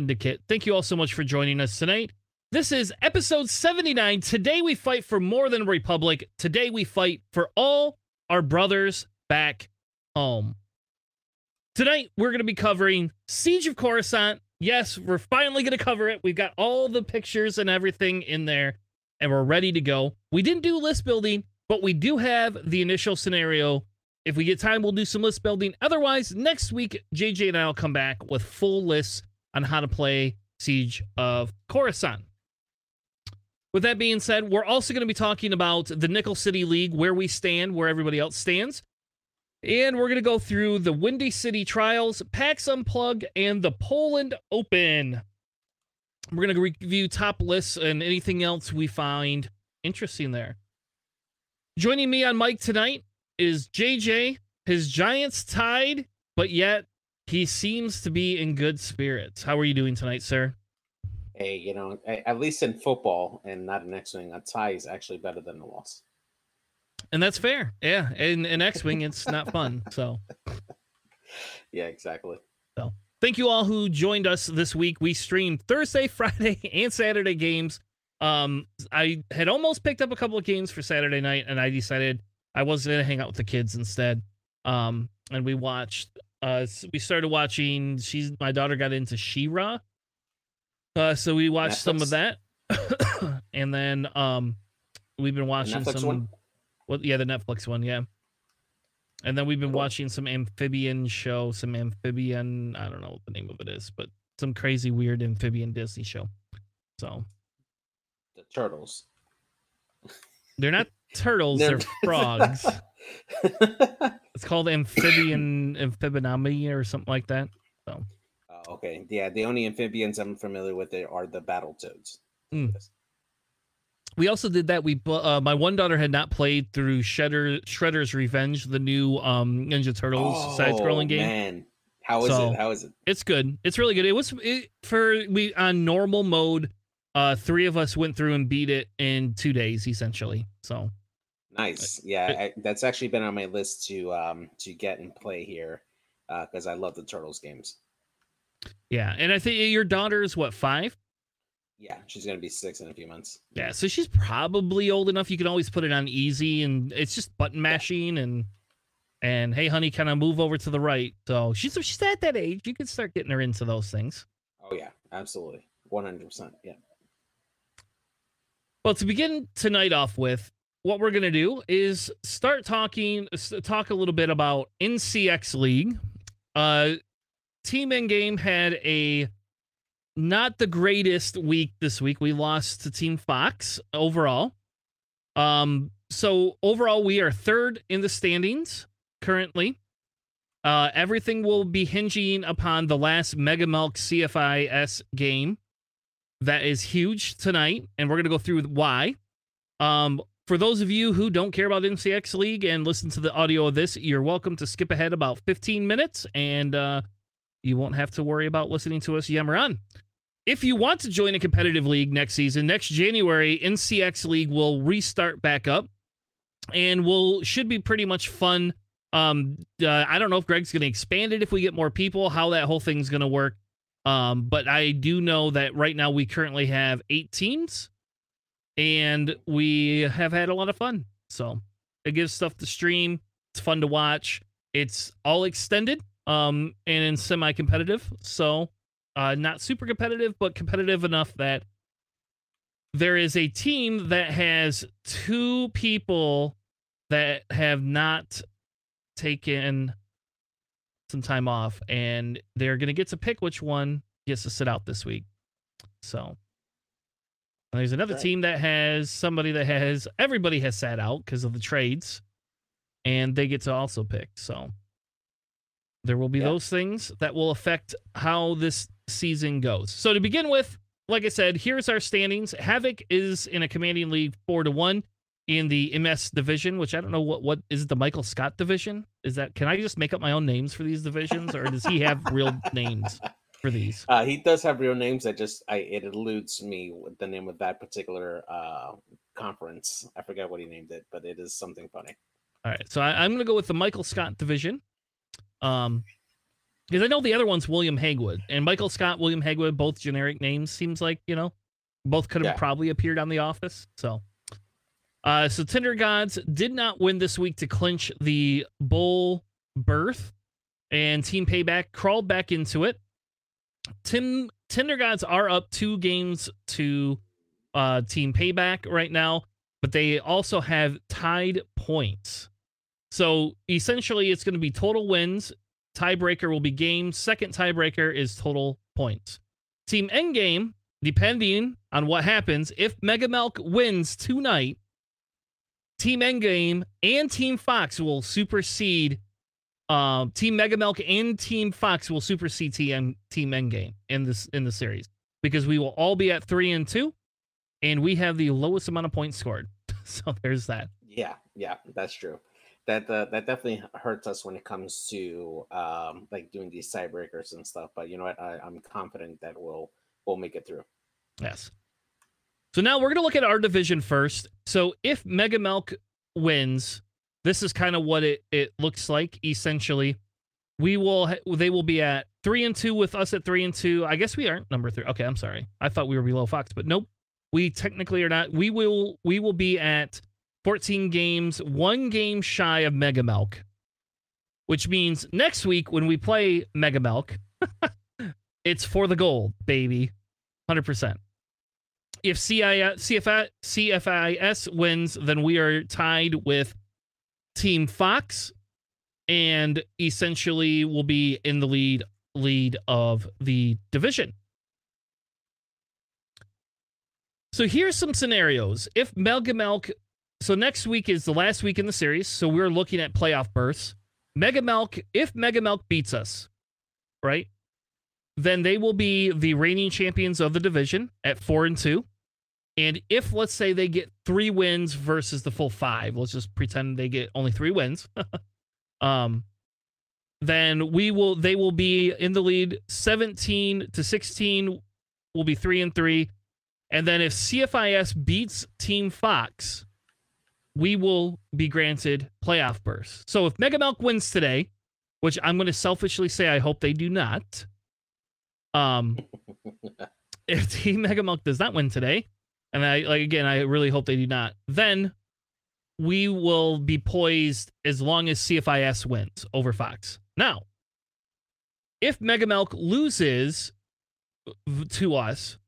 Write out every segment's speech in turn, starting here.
Syndicate. Thank you all so much for joining us tonight. This is episode 79. Today we fight for more than a republic. Today we fight for all our brothers back home. Tonight we're going to be covering Siege of Coruscant. Yes, we're finally going to cover it. We've got all the pictures and everything in there and we're ready to go. We didn't do list building, but we do have the initial scenario if we get time, we'll do some list building. Otherwise, next week, JJ and I will come back with full lists on how to play Siege of Coruscant. With that being said, we're also going to be talking about the Nickel City League, where we stand, where everybody else stands. And we're going to go through the Windy City Trials, PAX Unplugged, and the Poland Open. We're going to review top lists and anything else we find interesting there. Joining me on mic tonight is JJ. His Giants tied, but yet he seems to be in good spirits. How are you doing tonight, sir? Hey, you know, at least in football and not in X Wing, a tie is actually better than a loss. And that's fair. Yeah. In, in X Wing, it's not fun. So, yeah, exactly. So, thank you all who joined us this week. We streamed Thursday, Friday, and Saturday games. Um, I had almost picked up a couple of games for Saturday night, and I decided I was gonna hang out with the kids instead. Um, and we watched. Uh, we started watching. She's my daughter got into She-Ra. Uh, so we watched Netflix. some of that, and then um, we've been watching some. One? Well, yeah, the Netflix one, yeah. And then we've been cool. watching some amphibian show, some amphibian. I don't know what the name of it is, but some crazy weird amphibian Disney show. So, the turtles. They're not turtles, they're, they're frogs. it's called amphibian amphibionomy or something like that. So. Uh, okay, yeah. The only amphibians I'm familiar with are the battle toads. Mm. We also did that. We uh, my one daughter had not played through Shredder Shredder's Revenge, the new um, Ninja Turtles oh, side-scrolling game. Man, how is so, it? How is it? It's good. It's really good. It was it, for we on normal mode. Uh, three of us went through and beat it in two days, essentially. So Nice. Yeah, I, that's actually been on my list to um to get and play here because uh, I love the Turtles games. Yeah, and I think your daughter is what five? Yeah, she's gonna be six in a few months. Yeah, so she's probably old enough. You can always put it on easy, and it's just button mashing yeah. and and hey, honey, kind of move over to the right. So she's she's at that age. You can start getting her into those things. Oh yeah, absolutely, one hundred percent. Yeah. Well, to begin tonight off with, what we're going to do is start talking talk a little bit about NCX League. Uh Team Endgame had a not the greatest week this week. We lost to Team Fox overall. Um so overall we are third in the standings currently. Uh everything will be hinging upon the last Mega Milk CFIS game. That is huge tonight and we're going to go through why. Um for those of you who don't care about NCX League and listen to the audio of this, you're welcome to skip ahead about 15 minutes and uh, you won't have to worry about listening to us yammer on. If you want to join a competitive league next season, next January, NCX League will restart back up and will should be pretty much fun. Um, uh, I don't know if Greg's going to expand it if we get more people, how that whole thing's going to work. Um, but I do know that right now we currently have eight teams and we have had a lot of fun. So it gives stuff to stream. It's fun to watch. It's all extended um, and semi competitive. So uh, not super competitive, but competitive enough that there is a team that has two people that have not taken some time off, and they're going to get to pick which one gets to sit out this week. So there's another right. team that has somebody that has everybody has sat out because of the trades, and they get to also pick. So there will be yeah. those things that will affect how this season goes. So to begin with, like I said, here's our standings. Havoc is in a commanding lead four to one in the MS division, which I don't know what what is the Michael Scott division. Is that can I just make up my own names for these divisions, or does he have real names? for these. Uh, he does have real names. I just I it eludes me with the name of that particular uh, conference. I forget what he named it, but it is something funny. All right, so I, am going to go with the Michael Scott division. Um, Because I know the other one's William Hagwood and Michael Scott, William Hagwood, both generic names. Seems like you know, both could have Yeah. probably appeared on The Office. So, uh, so Tinder Gods did not win this week to clinch the bowl berth, and Team Payback crawled back into it. Tim Tinder Gods are up two games to uh, Team Payback right now, but they also have tied points. So essentially, it's going to be total wins. Tiebreaker will be game. Second tiebreaker is total points. Team Endgame, depending on what happens, if Mega Milk wins tonight, Team Endgame and Team Fox will supersede. Um, Team Mega Milk and Team Fox will supersede Team Team Endgame in this in the series because we will all be at three and two, and we have the lowest amount of points scored. so there's that. Yeah, yeah, that's true. That uh, that definitely hurts us when it comes to um, like doing these tiebreakers and stuff. But you know what? I, I'm confident that we'll we'll make it through. Yes. So now we're going to look at our division first. So if Mega Milk wins, this is kind of what it, it looks like essentially. We will they will be at 3 and 2 with us at 3 and 2. I guess we aren't number 3. Okay, I'm sorry. I thought we were below Fox, but nope. We technically are not. We will we will be at 14 games, 1 game shy of Mega Milk. Which means next week when we play Mega Milk, it's for the gold, baby. 100%. If CI, CFI, CFIS wins, then we are tied with Team Fox and essentially will be in the lead lead of the division. So here's some scenarios. If Mega Milk, so next week is the last week in the series, so we're looking at playoff berths. Mega Milk, if Mega Milk beats us, right? then they will be the reigning champions of the division at four and two. And if let's say they get three wins versus the full five, let's just pretend they get only three wins. um, then we will they will be in the lead 17 to 16 will be three and three. And then if CFIS beats Team Fox, we will be granted playoff berths. So if Mega Milk wins today, which I'm going to selfishly say I hope they do not, um, if Team Mega Milk does not win today, and I like again, I really hope they do not, then we will be poised as long as CFIS wins over Fox. Now, if Mega Milk loses to us,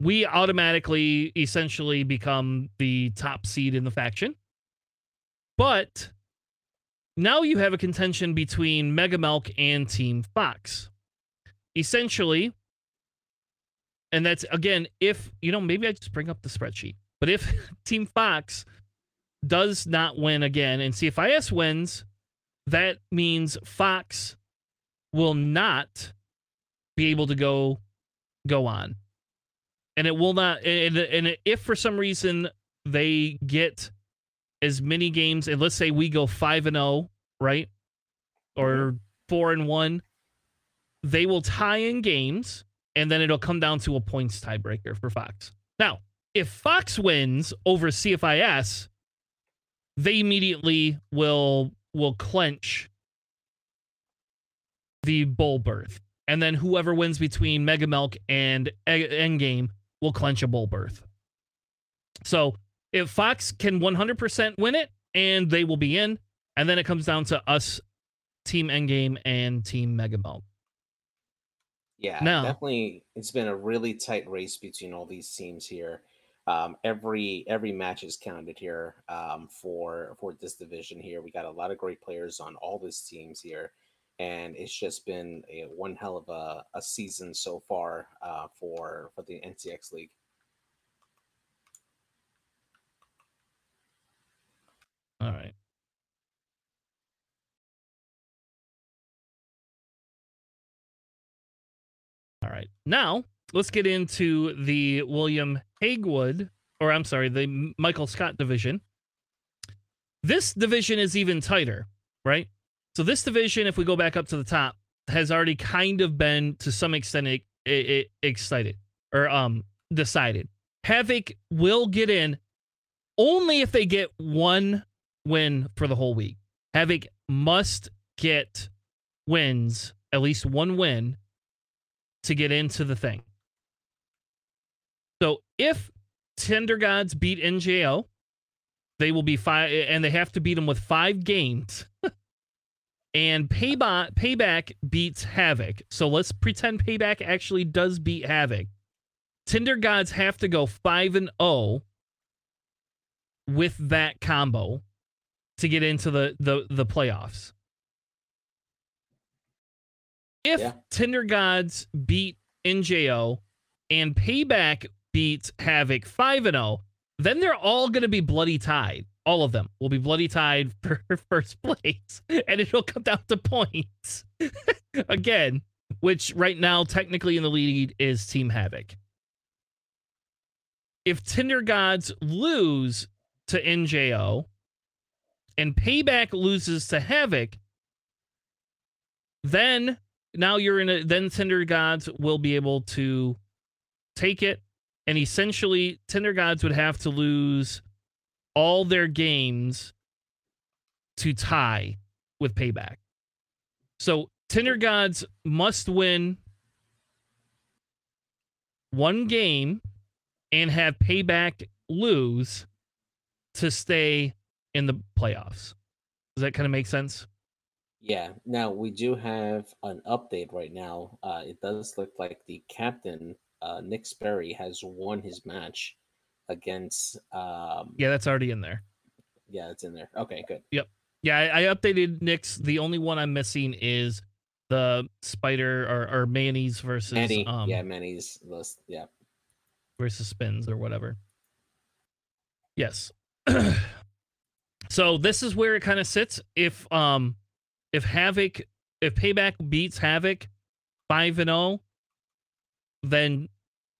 we automatically essentially become the top seed in the faction. But now you have a contention between Mega Milk and Team Fox essentially and that's again if you know maybe i just bring up the spreadsheet but if team fox does not win again and cfis wins that means fox will not be able to go go on. And it will not and, and if for some reason they get as many games and let's say we go 5 and 0 right or mm-hmm. 4 and 1 they will tie in games and then it'll come down to a points tiebreaker for Fox. Now, if Fox wins over CFIS, they immediately will will clench the bowl berth. And then whoever wins between Mega Milk and Endgame will clench a bowl berth. So if Fox can 100% win it, and they will be in, and then it comes down to us, Team Endgame and Team Mega Milk. Yeah, No. definitely. It's been a really tight race between all these teams here. Um, every every match is counted here um, for for this division here. We got a lot of great players on all these teams here, and it's just been a one hell of a, a season so far uh, for for the NCX League. All right. All right. Now, let's get into the William Hagwood, or I'm sorry, the Michael Scott division. This division is even tighter, right? So, this division, if we go back up to the top, has already kind of been to some extent e- e- excited or um decided. Havoc will get in only if they get one win for the whole week. Havoc must get wins at least one win to get into the thing. So if Tinder Gods beat NJO, they will be five, and they have to beat them with five games. and Payback Payback beats Havoc. So let's pretend Payback actually does beat Havoc. Tinder Gods have to go five and zero oh with that combo to get into the the the playoffs. If yeah. Tinder Gods beat NJO and Payback beats Havoc 5 and 0, then they're all going to be bloody tied. All of them will be bloody tied for first place, and it'll come down to points again, which right now, technically in the lead, is Team Havoc. If Tinder Gods lose to NJO and Payback loses to Havoc, then now you're in a then Tinder Gods will be able to take it and essentially Tinder Gods would have to lose all their games to tie with Payback. So Tinder Gods must win one game and have Payback lose to stay in the playoffs. Does that kind of make sense? Yeah. Now we do have an update right now. Uh, it does look like the captain uh, Nick Sperry has won his match against. Um, yeah, that's already in there. Yeah, it's in there. Okay, good. Yep. Yeah, I, I updated Nick's. The only one I'm missing is the spider or, or mayonnaise versus Manny. Um, yeah, mayonnaise list. Yeah. Versus spins or whatever. Yes. so this is where it kind of sits. If um if Havoc if Payback beats Havoc five and zero, oh, then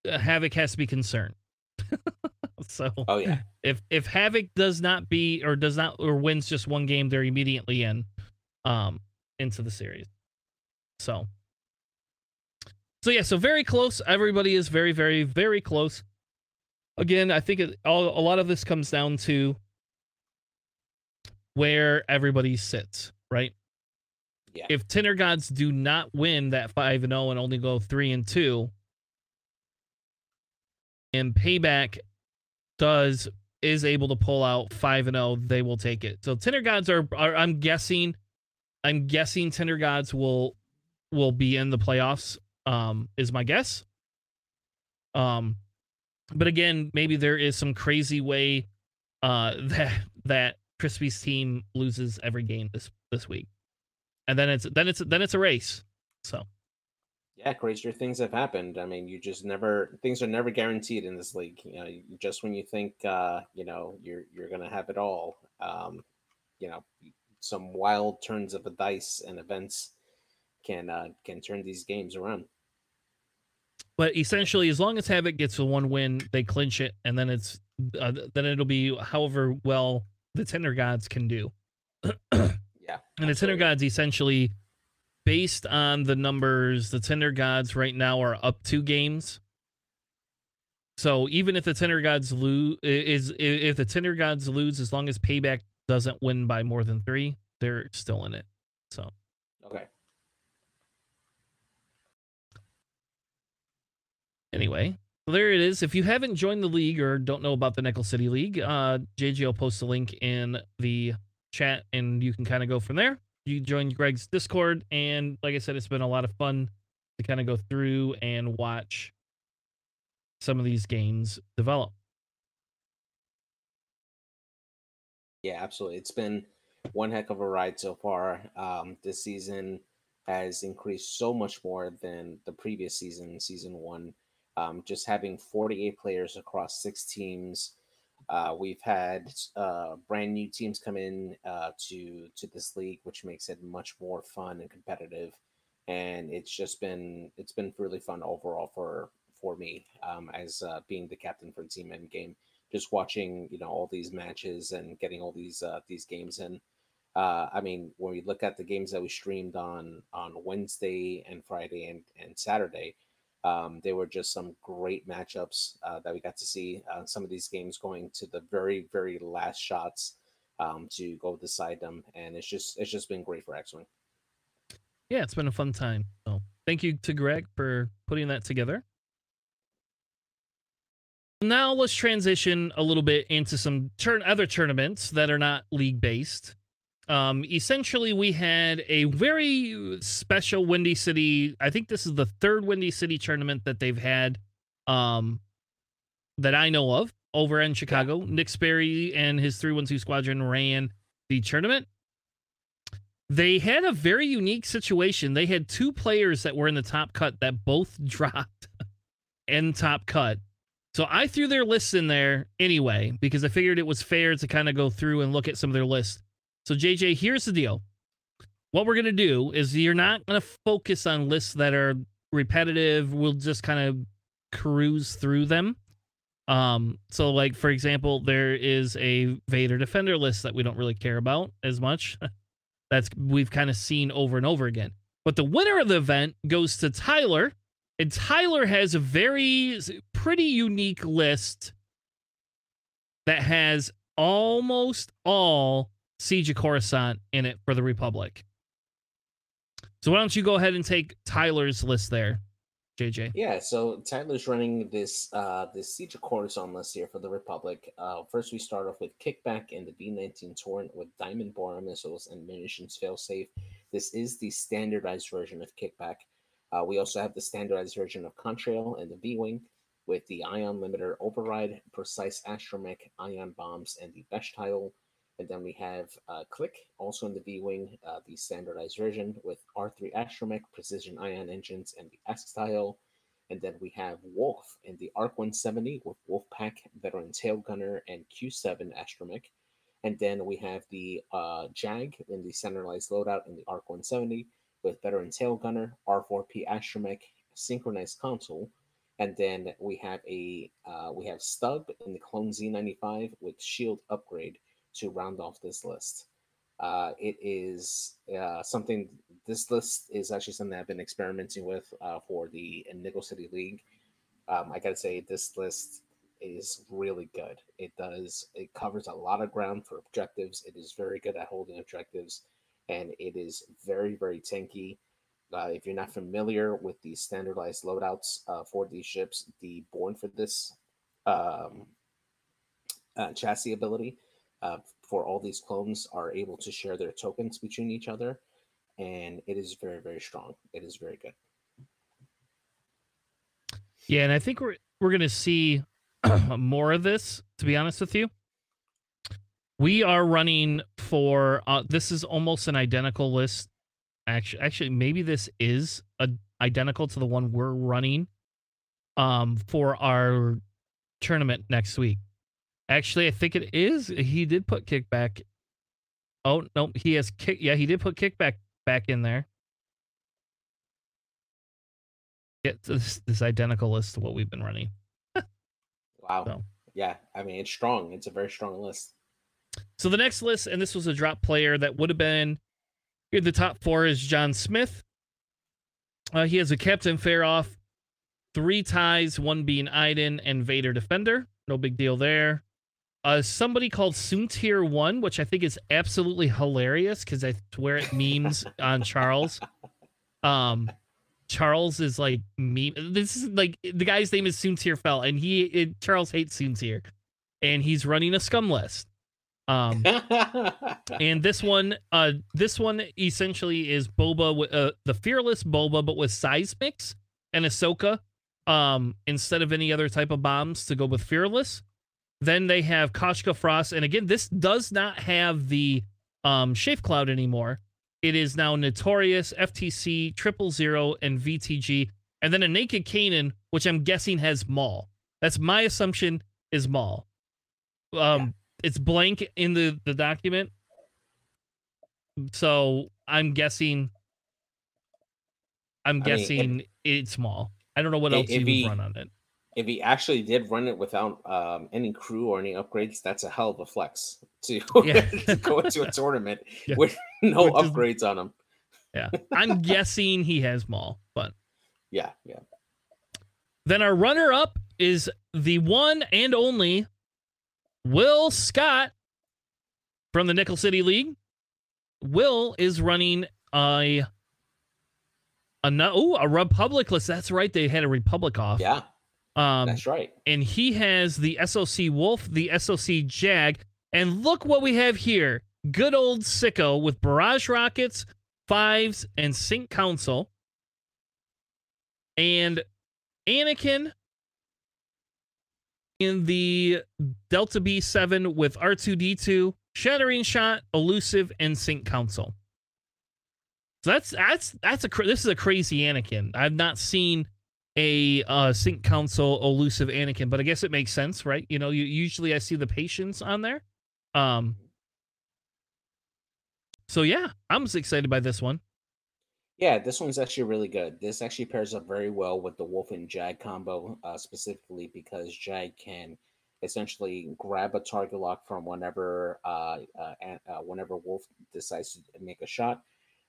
uh, Havoc has to be concerned. so, oh yeah, if if Havoc does not beat or does not or wins just one game, they're immediately in, um, into the series. So, so yeah, so very close. Everybody is very, very, very close. Again, I think it, all, a lot of this comes down to where everybody sits, right? Yeah. If Tinder Gods do not win that five and zero oh and only go three and two, and Payback does is able to pull out 5 and 0, they will take it. So Tinder Gods are, are I'm guessing I'm guessing Tinder Gods will will be in the playoffs um is my guess. Um but again, maybe there is some crazy way uh that that Crispy's team loses every game this this week. And then it's then it's then it's a race. So yeah, crazier things have happened. I mean, you just never things are never guaranteed in this league. You know, just when you think uh, you know you're you're gonna have it all, um, you know, some wild turns of the dice and events can uh, can turn these games around. But essentially, as long as Havoc gets the one win, they clinch it, and then it's uh, then it'll be however well the Tinder Gods can do. and the Tinder Gods essentially based on the numbers, the Tinder Gods right now are up two games. So even if the Tinder Gods lose, is if the Tinder Gods lose, as long as Payback doesn't win by more than three, they're still in it. So okay. Anyway, so there it is. If you haven't joined the league or don't know about the Nickel City League, uh, JJ will post a link in the chat, and you can kind of go from there you join Greg's Discord, and like I said, it's been a lot of fun to kind of go through and watch some of these games develop. Yeah, absolutely. It's been one heck of a ride so far. Um, this season has increased so much more than the previous season, season one. Um, just having 48 players across six teams uh, we've had uh, brand new teams come in uh, to to this league, which makes it much more fun and competitive. And it's just been it's been really fun overall for for me um, as uh, being the captain for Team Endgame. Just watching you know all these matches and getting all these uh, these games in. Uh, I mean, when we look at the games that we streamed on on Wednesday and Friday and, and Saturday, um, they were just some great matchups uh, that we got to see. Uh, some of these games going to the very, very last shots um, to go decide them, and it's just it's just been great for X Wing. yeah, it's been a fun time. So thank you to Greg for putting that together. Now let's transition a little bit into some turn other tournaments that are not league based. Um, essentially, we had a very special Windy City. I think this is the third Windy City tournament that they've had, um, that I know of over in Chicago. Nick Sperry and his 312 squadron ran the tournament. They had a very unique situation. They had two players that were in the top cut that both dropped in top cut. So I threw their lists in there anyway because I figured it was fair to kind of go through and look at some of their lists. So JJ, here's the deal. What we're gonna do is you're not gonna focus on lists that are repetitive. We'll just kind of cruise through them. Um, so like for example, there is a Vader Defender list that we don't really care about as much. That's we've kind of seen over and over again. But the winner of the event goes to Tyler, and Tyler has a very pretty unique list that has almost all Siege of Coruscant in it for the Republic. So why don't you go ahead and take Tyler's list there, JJ? Yeah, so Tyler's running this uh this Siege of Coruscant list here for the Republic. Uh first we start off with Kickback and the V-19 Torrent with Diamond Borer missiles and munitions failsafe. This is the standardized version of Kickback. Uh, we also have the standardized version of Contrail and the V-Wing with the Ion Limiter Override, Precise Astromech, Ion Bombs, and the Besh Tile. And then we have uh, Klick, also in the V-Wing, uh, the standardized version with R3 Astromech, Precision Ion Engines, and the Ask Tile. And then we have Wolffe in the ARC 170 with Wolfpack, Veteran Tail Gunner, and Q7 Astromech. And then we have the uh, Jag in the centralized loadout in the ARC 170 with Veteran Tail Gunner, R4P Astromech, Synchronized Console. And then we have a uh, we have Stub in the Clone Z95 with Shield Upgrade to round off this list. Uh, it is uh, something. This list is actually something I've been experimenting with uh, for the Nickel City League. Um, I gotta say, this list is really good. It does. It covers a lot of ground for objectives. It is very good at holding objectives, and it is very very tanky. Uh, if you're not familiar with the standardized loadouts uh, for these ships, the born for this um, uh, chassis ability uh, for all these clones are able to share their tokens between each other, and it is very very strong. It is very good. Yeah, and I think we're we're gonna see more of this. To be honest with you, we are running for. Uh, this is almost an identical list. Actually, actually, maybe this is a, identical to the one we're running. Um, for our tournament next week. Actually, I think it is. He did put kickback. Oh no, he has kick. Yeah, he did put kickback back in there. Get this this identical list to what we've been running. wow. So. Yeah, I mean it's strong. It's a very strong list. So the next list, and this was a drop player that would have been in the top four is John Smith. Uh, he has a Captain Feroph, three ties, one being Iden and Vader Defender. No big deal there uh, somebody called Soontir One, which I think is absolutely hilarious because I swear it memes on Charles. Um, Charles is like meme. This is like the guy's name is Soontir Fel, and he it, Charles hates Soontir, and he's running a scum list. Um, and this one, uh, this one essentially is Boba, uh, the fearless Boba, but with seismics and Ahsoka, um, instead of any other type of bombs to go with fearless. Then they have Koshka Frost. And again, this does not have the um, Shafe Cloud anymore. It is now Notorious, FTC, Triple Zero, and VTG. And then a Naked Kanan, which I'm guessing has Maul. That's my assumption is Maul. Um, yeah. It's blank in the, the document. So I'm guessing. I'm I guessing mean, it's Maul. I don't know what else you would run on it if he actually did run it without um, any crew or any upgrades, that's a hell of a flex to, yeah. to go into a tournament yeah. with no Which upgrades is, on him. Yeah, I'm guessing he has Maul, but yeah, yeah. Then our runner up is the one and only Will Scott from the Nickel City League. Will is running a A no, ooh, a Republic list. That's right. They had a Republic off. Yeah, Um, that's right. and he has the SOC Wolffe, the SOC Jag, and look what we have here. Good old Sicko with Barrage Rockets, Fives, and Sync Console. And Anakin in the Delta B7 with R2D2, Shattering Shot, Elusive, and Sync Console. So that's that's that's a this is a crazy Anakin. I've not seen a uh, Sync Console elusive Anakin, but I guess it makes sense, right? You know, you, usually I see the patience on there. Um, so yeah, I'm excited by this one. Yeah, this one's actually really good. This actually pairs up very well with the Wolffe and Jag combo, uh, specifically because Jag can essentially grab a target lock from whenever uh, uh, uh, whenever Wolffe decides to make a shot.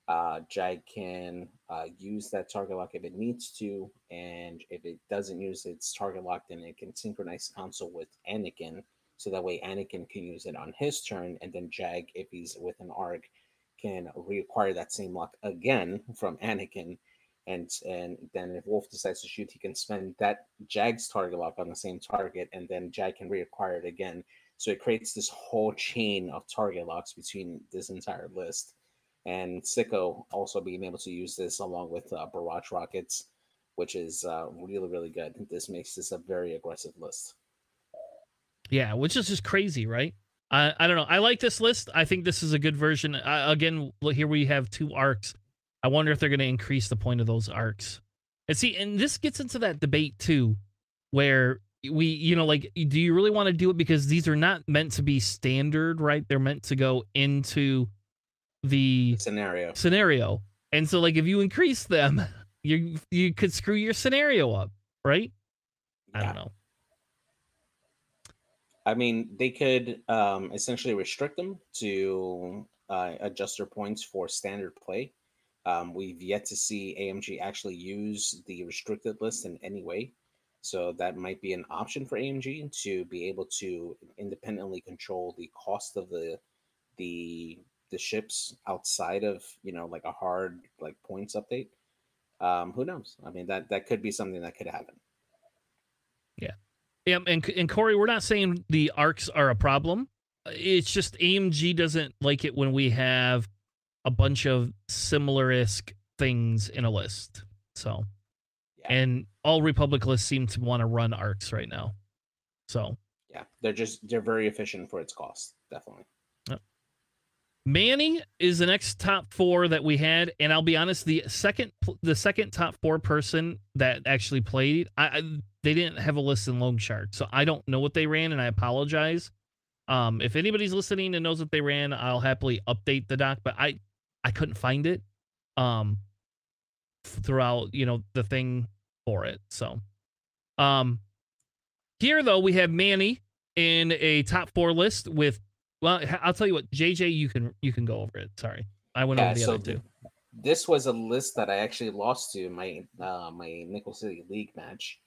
Uh, Jag can uh, use that target lock if it needs to, and if it doesn't use its target lock, then it can synchronize console with Anakin, so that way Anakin can use it on his turn, and then Jag, if he's with an arc, can reacquire that same lock again from Anakin. And and then if Wolffe decides to shoot, he can spend that Jag's target lock on the same target, and then Jag can reacquire it again. So it creates this whole chain of target locks between this entire list. And Sicko also being able to use this along with uh, Barrage Rockets, which is uh, really, really good. This makes this a very aggressive list. Yeah, which is just crazy, right? I I don't know. I like this list. I think this is a good version. Uh, again, here we have two arcs. I wonder if they're going to increase the point of those arcs. And see, and this gets into that debate too, where we, you know, like, do you really want to do it because these are not meant to be standard, right? They're meant to go into the Scenario. scenario. And so, like, if you increase them, you you could screw your scenario up, right? I don't know. I mean, they could um, essentially restrict them to uh, adjust their points for standard play. Um, we've yet to see AMG actually use the restricted list in any way. So that might be an option for AMG to be able to independently control the cost of the the the ships outside of you know like a hard like points update. Um, who knows? I mean that that could be something that could happen. Yeah, yeah and and Corey, we're not saying the arcs are a problem. It's just AMG doesn't like it when we have a bunch of similar-esque things in a list. So, Yeah. and all Republic lists seem to want to run arcs right now. So, Yeah, they're just they're very efficient for its cost. Definitely. Manny is the next top four that we had, and I'll be honest, the second the second top four person that actually played, I, I they didn't have a list in Longshanks, so I don't know what they ran, and I apologize. Um, if anybody's listening and knows what they ran, I'll happily update the doc, but I I couldn't find it um throughout you know the thing for it. So, um, here though we have Manny in a top four list with well, I'll tell you what, JJ, you can you can go over it. Sorry, I went over the so other two. th- this was a list that I actually lost to my uh, my Nickel City League match.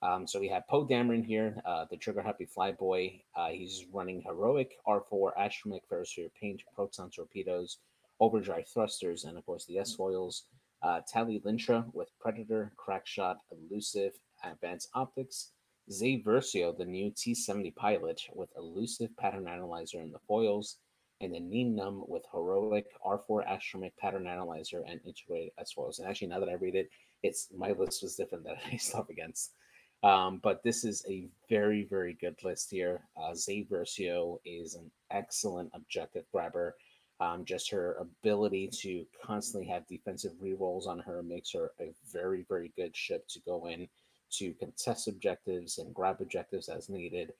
Um, so we have Poe Dameron here, uh, the Trigger Happy Flyboy. Uh, he's running Heroic, R4, Astromech, Ferrosphere Paint, Proton Torpedoes, Overdrive Thrusters, and of course the S Foils. Uh, Tally Lintra with Predator, Crackshot, Elusive, Advanced Optics. Zay Versio, the new T70 pilot with Elusive Pattern Analyzer in the foils and the Nien Nunb with Heroic, R4 Astromech Pattern Analyzer, and Integrated as foils. And actually, now that I read it, it's my list was different than I faced up against. Um, but this is a very, very good list here. Uh, is an excellent objective grabber. Um, just her ability to constantly have defensive rerolls on her makes her a very, very good ship to go in to contest objectives and grab objectives as needed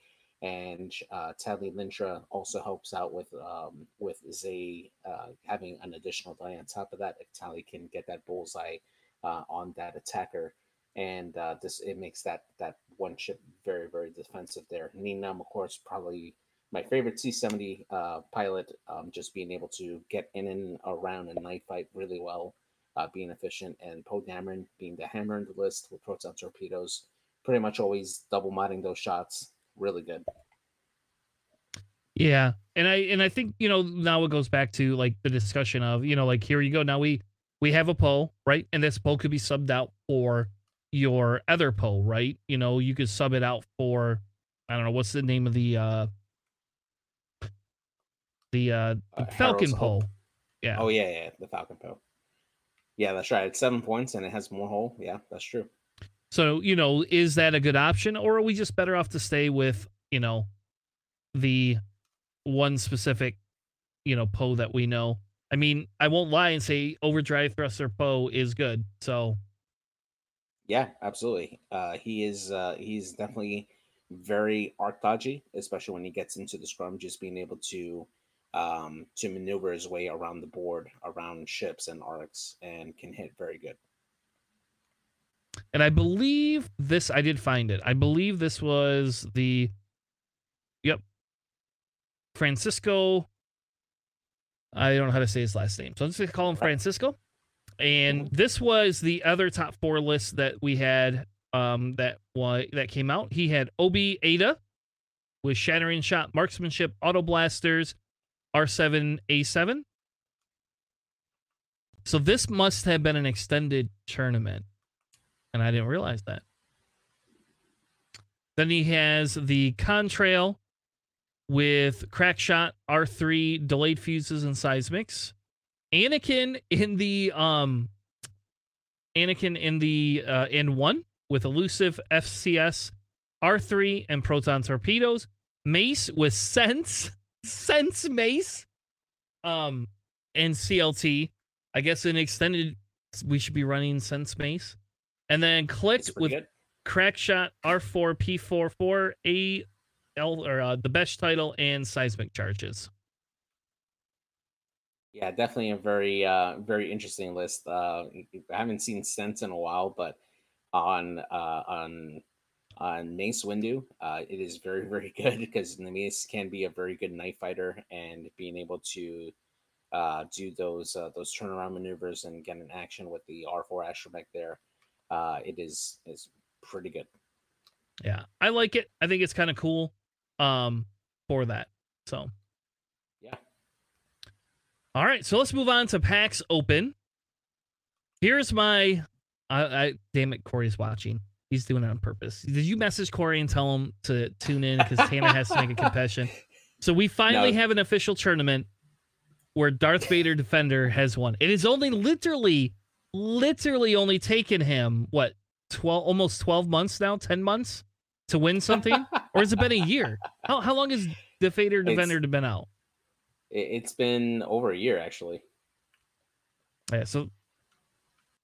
and uh, Tally Lintra also helps out with um, with Zay uh, having an additional die on top of that. If Tally can get that bullseye uh, on that attacker, and uh, this it makes that that one chip very very defensive there. Nien Nunb, of course, probably my favorite T70 uh, pilot, um, just being able to get in and around a knife fight really well, uh, being efficient, and Poe Dameron being the hammer in the list with proton torpedoes, pretty much always double modding those shots really good. Yeah, and I and I think you know now it goes back to like the discussion of you know like here you go now we we have a Poe, right? And this Poe could be subbed out for your other Poe, right? You know, you could sub it out for I don't know what's the name of the uh the uh, the uh Falcon Poe. Yeah. Oh yeah, yeah, the Falcon Poe. Yeah, that's right. It's seven points and it has more hole. Yeah, that's true. So, you know, is that a good option or are we just better off to stay with, you know, the one specific, you know, Poe that we know? I mean, I won't lie and say Overdrive Thruster Poe is good. So, yeah, absolutely. Uh, he is. Uh, he's definitely very arc dodgy, especially when he gets into the scrum. Just being able to um, to maneuver his way around the board, around ships and arcs, and can hit very good. And I believe this. I did find it. I believe this was the. Yep. Francisco I don't know how to say his last name. So I'm just going to call him Francisco. And mm-hmm. this was the other top four list that we had um, that that came out. He had Obi Ada with Shattering Shot, Marksmanship, Auto Blasters, R7A7. So this must have been an extended tournament. And I didn't realize that. Then he has the Contrail with Crackshot, R3, delayed fuses, and seismics. Anakin in the um Anakin in the uh N1 with elusive FCS, R3, and proton torpedoes. Mace with Sense, Sense Mace. Um and CLT. I guess an extended we should be running Sense Mace. And then clicked with good. Crackshot R4 P44 A L or uh, the best title and seismic charges. Yeah, definitely a very uh, very interesting list. Uh, I haven't seen Sense in a while, but on uh, on on Mace Windu, uh, it is very very good because the Mace can be a very good night fighter, and being able to uh, do those uh, those turnaround maneuvers and get an action with the R4 astromech there, uh, it is is pretty good. Yeah, I like it. I think it's kind of cool um, for that. So, yeah. All right, so let's move on to PAX Open. Here's my, I, I damn it, Corey's watching. He's doing it on purpose. Did you message Corey and tell him to tune in because Tana has to make a confession? So we finally no. have an official tournament where Darth Vader Defender has won. It is only literally, literally only taken him what twelve, almost twelve months now, ten months to win something, or has it been a year? How how long has the Vader Defender been out? It's been over a year, actually. Yeah, so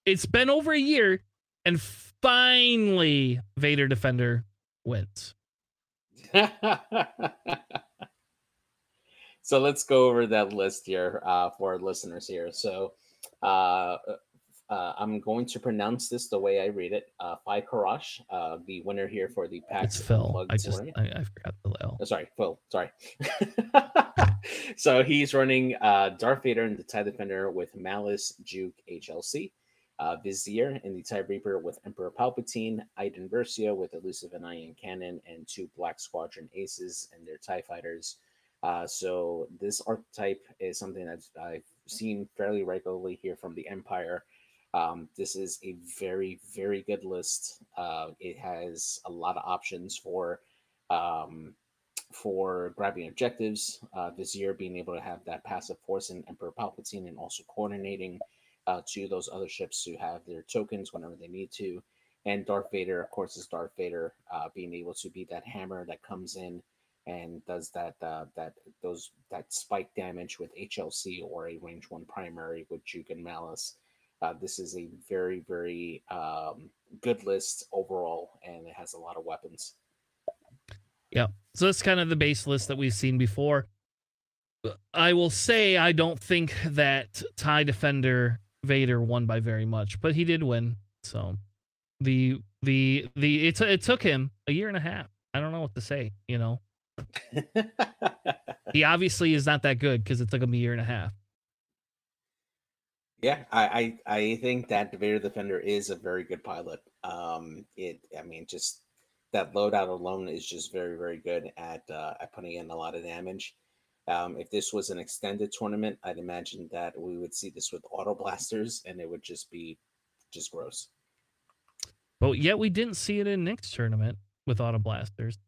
it's been over a year, and finally, Vader Defender wins. so let's go over that list here uh, for our listeners here. So, uh, uh, I'm going to pronounce this the way I read it. Uh, Karash, uh, the winner here for the PAX. It's Phil. I just I, I, forgot the L. Oh, sorry, Phil. Sorry. so he's running uh, Darth Vader and the TIE Defender with Malice, Juke, HLC. Uh, Vizier in the TIE Reaper with Emperor Palpatine, Iden Versio with Elusive and Ion Cannon, and two Black Squadron Aces and their TIE Fighters. Uh, so this archetype is something that I've seen fairly regularly here from the Empire. Um, this is a very, very good list. Uh, it has a lot of options for um, for grabbing objectives. Uh, Vizier being able to have that passive force in Emperor Palpatine and also coordinating uh, to those other ships who have their tokens whenever they need to. And Darth Vader, of course, is Darth Vader, uh, being able to be that hammer that comes in and does that uh, that those that spike damage with HLC or a range one primary with Juke and Malice. Uh, this is a very, very um, good list overall, and it has a lot of weapons. Yeah. So that's kind of the base list that we've seen before. I will say I don't think that TIE Defender Vader won by very much, but he did win. So the the the it, it took him a year and a half. I don't know what to say, you know. he obviously is not that good because it took him a year and a half. Yeah, I, I, I think that Vader Defender is a very good pilot. Um, it, I mean, just that loadout alone is just very, very good at uh, at putting in a lot of damage. Um, if this was an extended tournament, I'd imagine that we would see this with auto blasters, and it would just be just gross. But yet we didn't see it in Nick's tournament with auto blasters.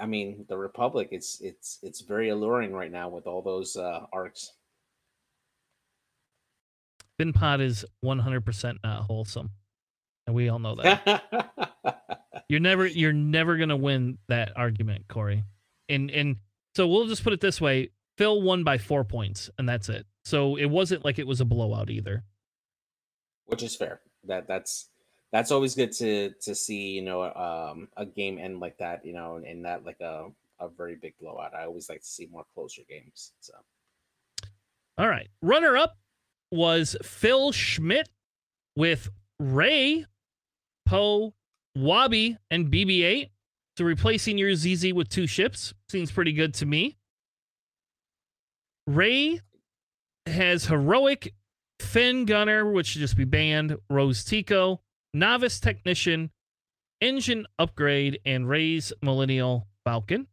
I mean, the Republic, it's it's it's very alluring right now with all those uh, arcs. FinPod is 100% not wholesome. And we all know that. you're never you're never going to win that argument, Corey. And and so we'll just put it this way, Phil won by 4 points and that's it. So it wasn't like it was a blowout either. Which is fair. That that's that's always good to to see, you know, um a game end like that, you know, and not like a a very big blowout. I always like to see more closer games. So all right. Runner up was Phil Schmidt with Rey, Poe, Wabi, and BB 8. So replacing your ZZ with two ships seems pretty good to me. Rey has Heroic, Finn Gunner, which should just be banned, Rose Tico, Novice Technician, Engine Upgrade, and Rey's Millennium Falcon.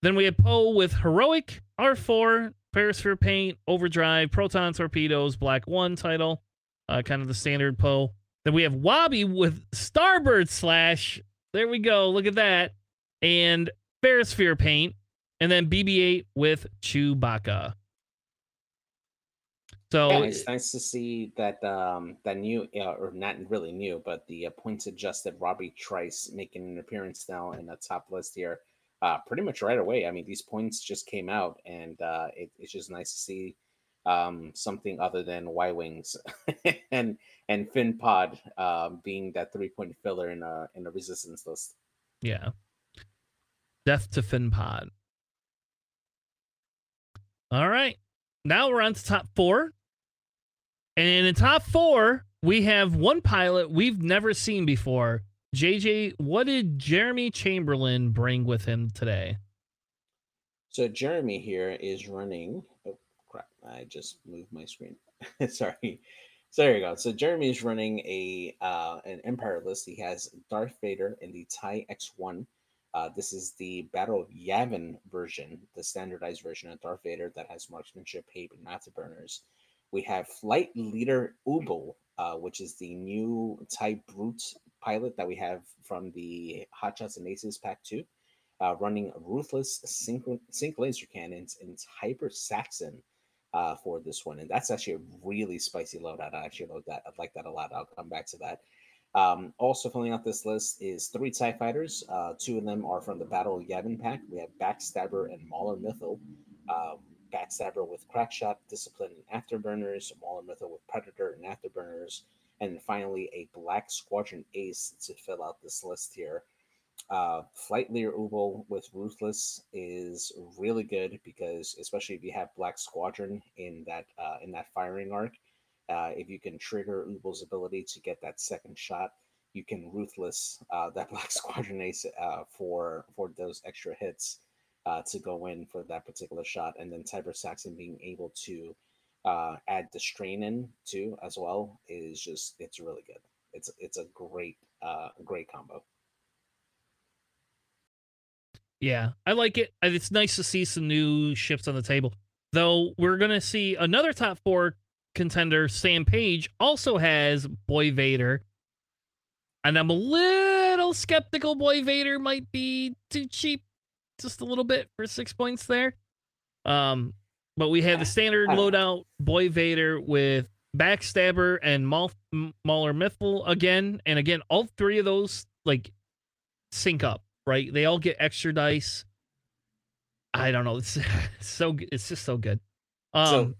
Then we have Poe with Heroic, R4, Ferrosphere Paint, Overdrive, Proton Torpedoes, Black One title, uh, kind of the standard Poe. Then we have Wabi with Starbird Slash. There we go. Look at that. And Ferrosphere Paint. And then BB 8 with Chewbacca. So yeah, it's nice to see that um, that new, uh, or not really new, but the uh, points adjusted Wrobie Tyce making an appearance now in the top list here uh, pretty much right away. I mean, these points just came out, and uh, it, it's just nice to see um, something other than Y wings and and Finn Pod uh, being that three point filler in a in a resistance list. Yeah, death to Finn Pod. All right, now we're on to top four, and in the top four we have one pilot we've never seen before JJ, what did Jeremy Chamberlain bring with him today? So Jeremy here is running. I just moved my screen. Sorry. So there you go. So Jeremy is running a uh, an Empire list. He has Darth Vader in the TIE X1. Uh, this is the Battle of Yavin version, the standardized version of Darth Vader that has marksmanship, hate, and afterburners. We have Flight Leader Ubbel, uh, which is the new TIE Brute pilot that we have from the Hot Shots and Aces Pack 2, uh, running ruthless sync, sync laser cannons and Tiber Saxon uh, for this one. And that's actually a really spicy loadout. I actually load that. I like that a lot. I'll come back to that. Um, also filling out this list is three TIE fighters. Uh, two of them are from the Battle of Yavin pack. We have Backstabber and Mauler Mythel. Um, Backstabber with Crackshot, Discipline, and Afterburners. Mauler Mythel with Predator and Afterburners and finally a Black Squadron Ace to fill out this list here. Uh, Flight Leader Ubbel with Ruthless is really good because, especially if you have Black Squadron in that uh, in that firing arc, uh, if you can trigger Ubbel's ability to get that second shot, you can Ruthless uh, that Black Squadron Ace uh, for for those extra hits uh, to go in for that particular shot, and then Tiber Saxon being able to add the strain in too as well is just it's really good. It's it's a great great combo. Yeah, I like it. It's nice to see some new ships on the table. Though we're gonna see another top four contender, Sam Page, also has Boy Vader. And I'm a little skeptical Boy Vader might be too cheap just a little bit for six points there. Um, but we have the standard loadout Boy Vader with Backstabber and Maul- Mauler Mythel again. And again, all three of those like sync up, right? They all get extra dice. I don't know. It's, it's so it's just so good. Um, so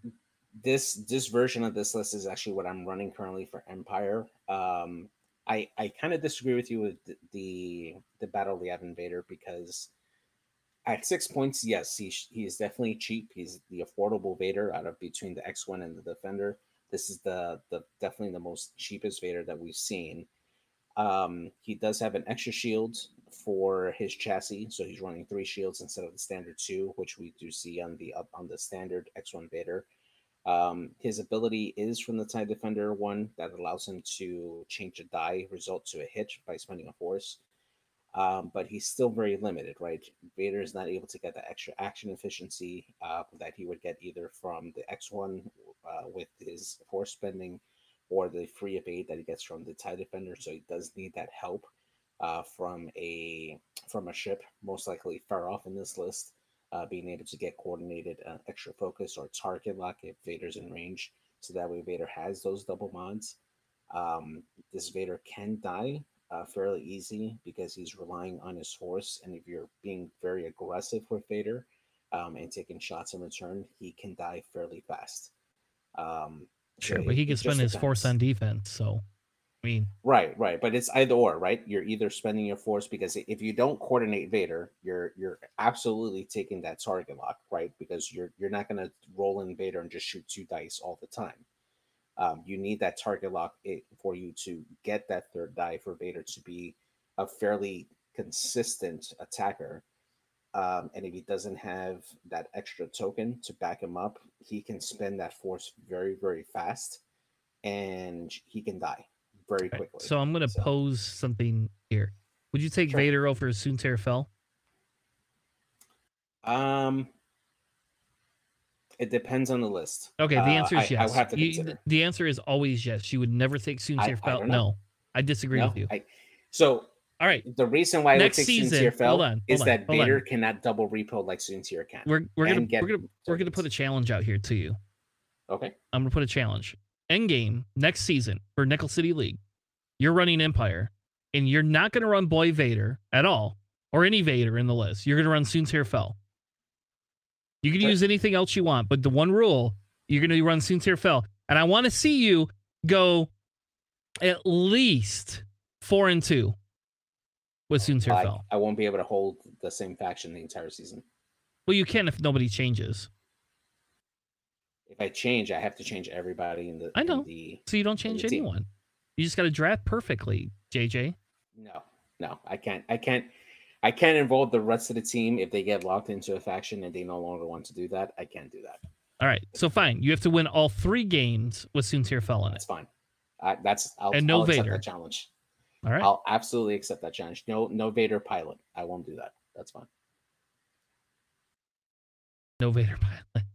this this version of this list is actually what I'm running currently for Empire. Um, I I kind of disagree with you with the the, Battle of the Yavin Vader because at six points, yes, he he is definitely cheap. He's the affordable Vader out of between the X1 and the Defender. This is the the definitely the most cheapest Vader that we've seen. Um, he does have an extra shield for his chassis, so he's running three shields instead of the standard two, which we do see on the on the standard X1 Vader. Um, his ability is from the TIE Defender one that allows him to change a die result to a hitch by spending a force. um, but he's still very limited, right? Vader is not able to get the extra action efficiency uh, that he would get either from the X1 uh, with his force spending or the free eight that he gets from the TIE Defender. So he does need that help uh, from a from a ship, most likely far off in this list, uh, being able to get coordinated uh, extra focus or target lock if Vader's in range. So that way Vader has those double mods. Um, this Vader can die uh, fairly easy because he's relying on his force. And if you're being very aggressive with Vader um, and taking shots in return, he can die fairly fast. Um, sure, so but he can spend his force on defense. So, I mean, Right, right, but it's either or, right? You're either spending your force because if you don't coordinate Vader, you're you're absolutely taking that target lock, right? Because you're you're not going to roll in Vader and just shoot two dice all the time. Um, you need that target lock for you to get that third die for Vader to be a fairly consistent attacker. Um, and if he doesn't have that extra token to back him up, he can spend that force very, very fast, and he can die very right. quickly. so I'm going to So- pose something here. Would you take Sure. Vader over Soontir Fel? Um, it depends on the list. Okay, the Uh, answer is I- I yes. have to You- the answer is always yes. You would never take I- I Fel. No, I disagree No, with you. I, so All right, the reason why Next I would take season- Fel hold on, is on, that hold on. Vader cannot double repo like Soontir can. we're we're gonna get we're gonna we're gonna put a challenge out here to you. okay. I'm gonna put a challenge. Endgame next season for Nickel City League. You're running Empire, and you're not gonna run Boy Vader at all, or any Vader in the list. You're gonna run Soontir Fel. You can use anything else you want, but the one rule you're gonna run Soontir Fel, and I want to see you go at least four and two with Soontir Fel. I won't be able to hold the same faction the entire season. Well, you can if nobody changes. If I change, I have to change everybody in the. I know. the So you don't change the team. anyone. You just got to draft perfectly, JJ. no, no, I can't. I can't. I can't involve the rest of the team if they get locked into a faction and they no longer want to do that. I can't do that. All right. So fine. You have to win all three games with in it. That's fine. I, that's I'll, And no I'll accept Vader. that challenge. All right. I'll absolutely accept that challenge. No, no Vader pilot. I won't do that. That's fine. No Vader pilot.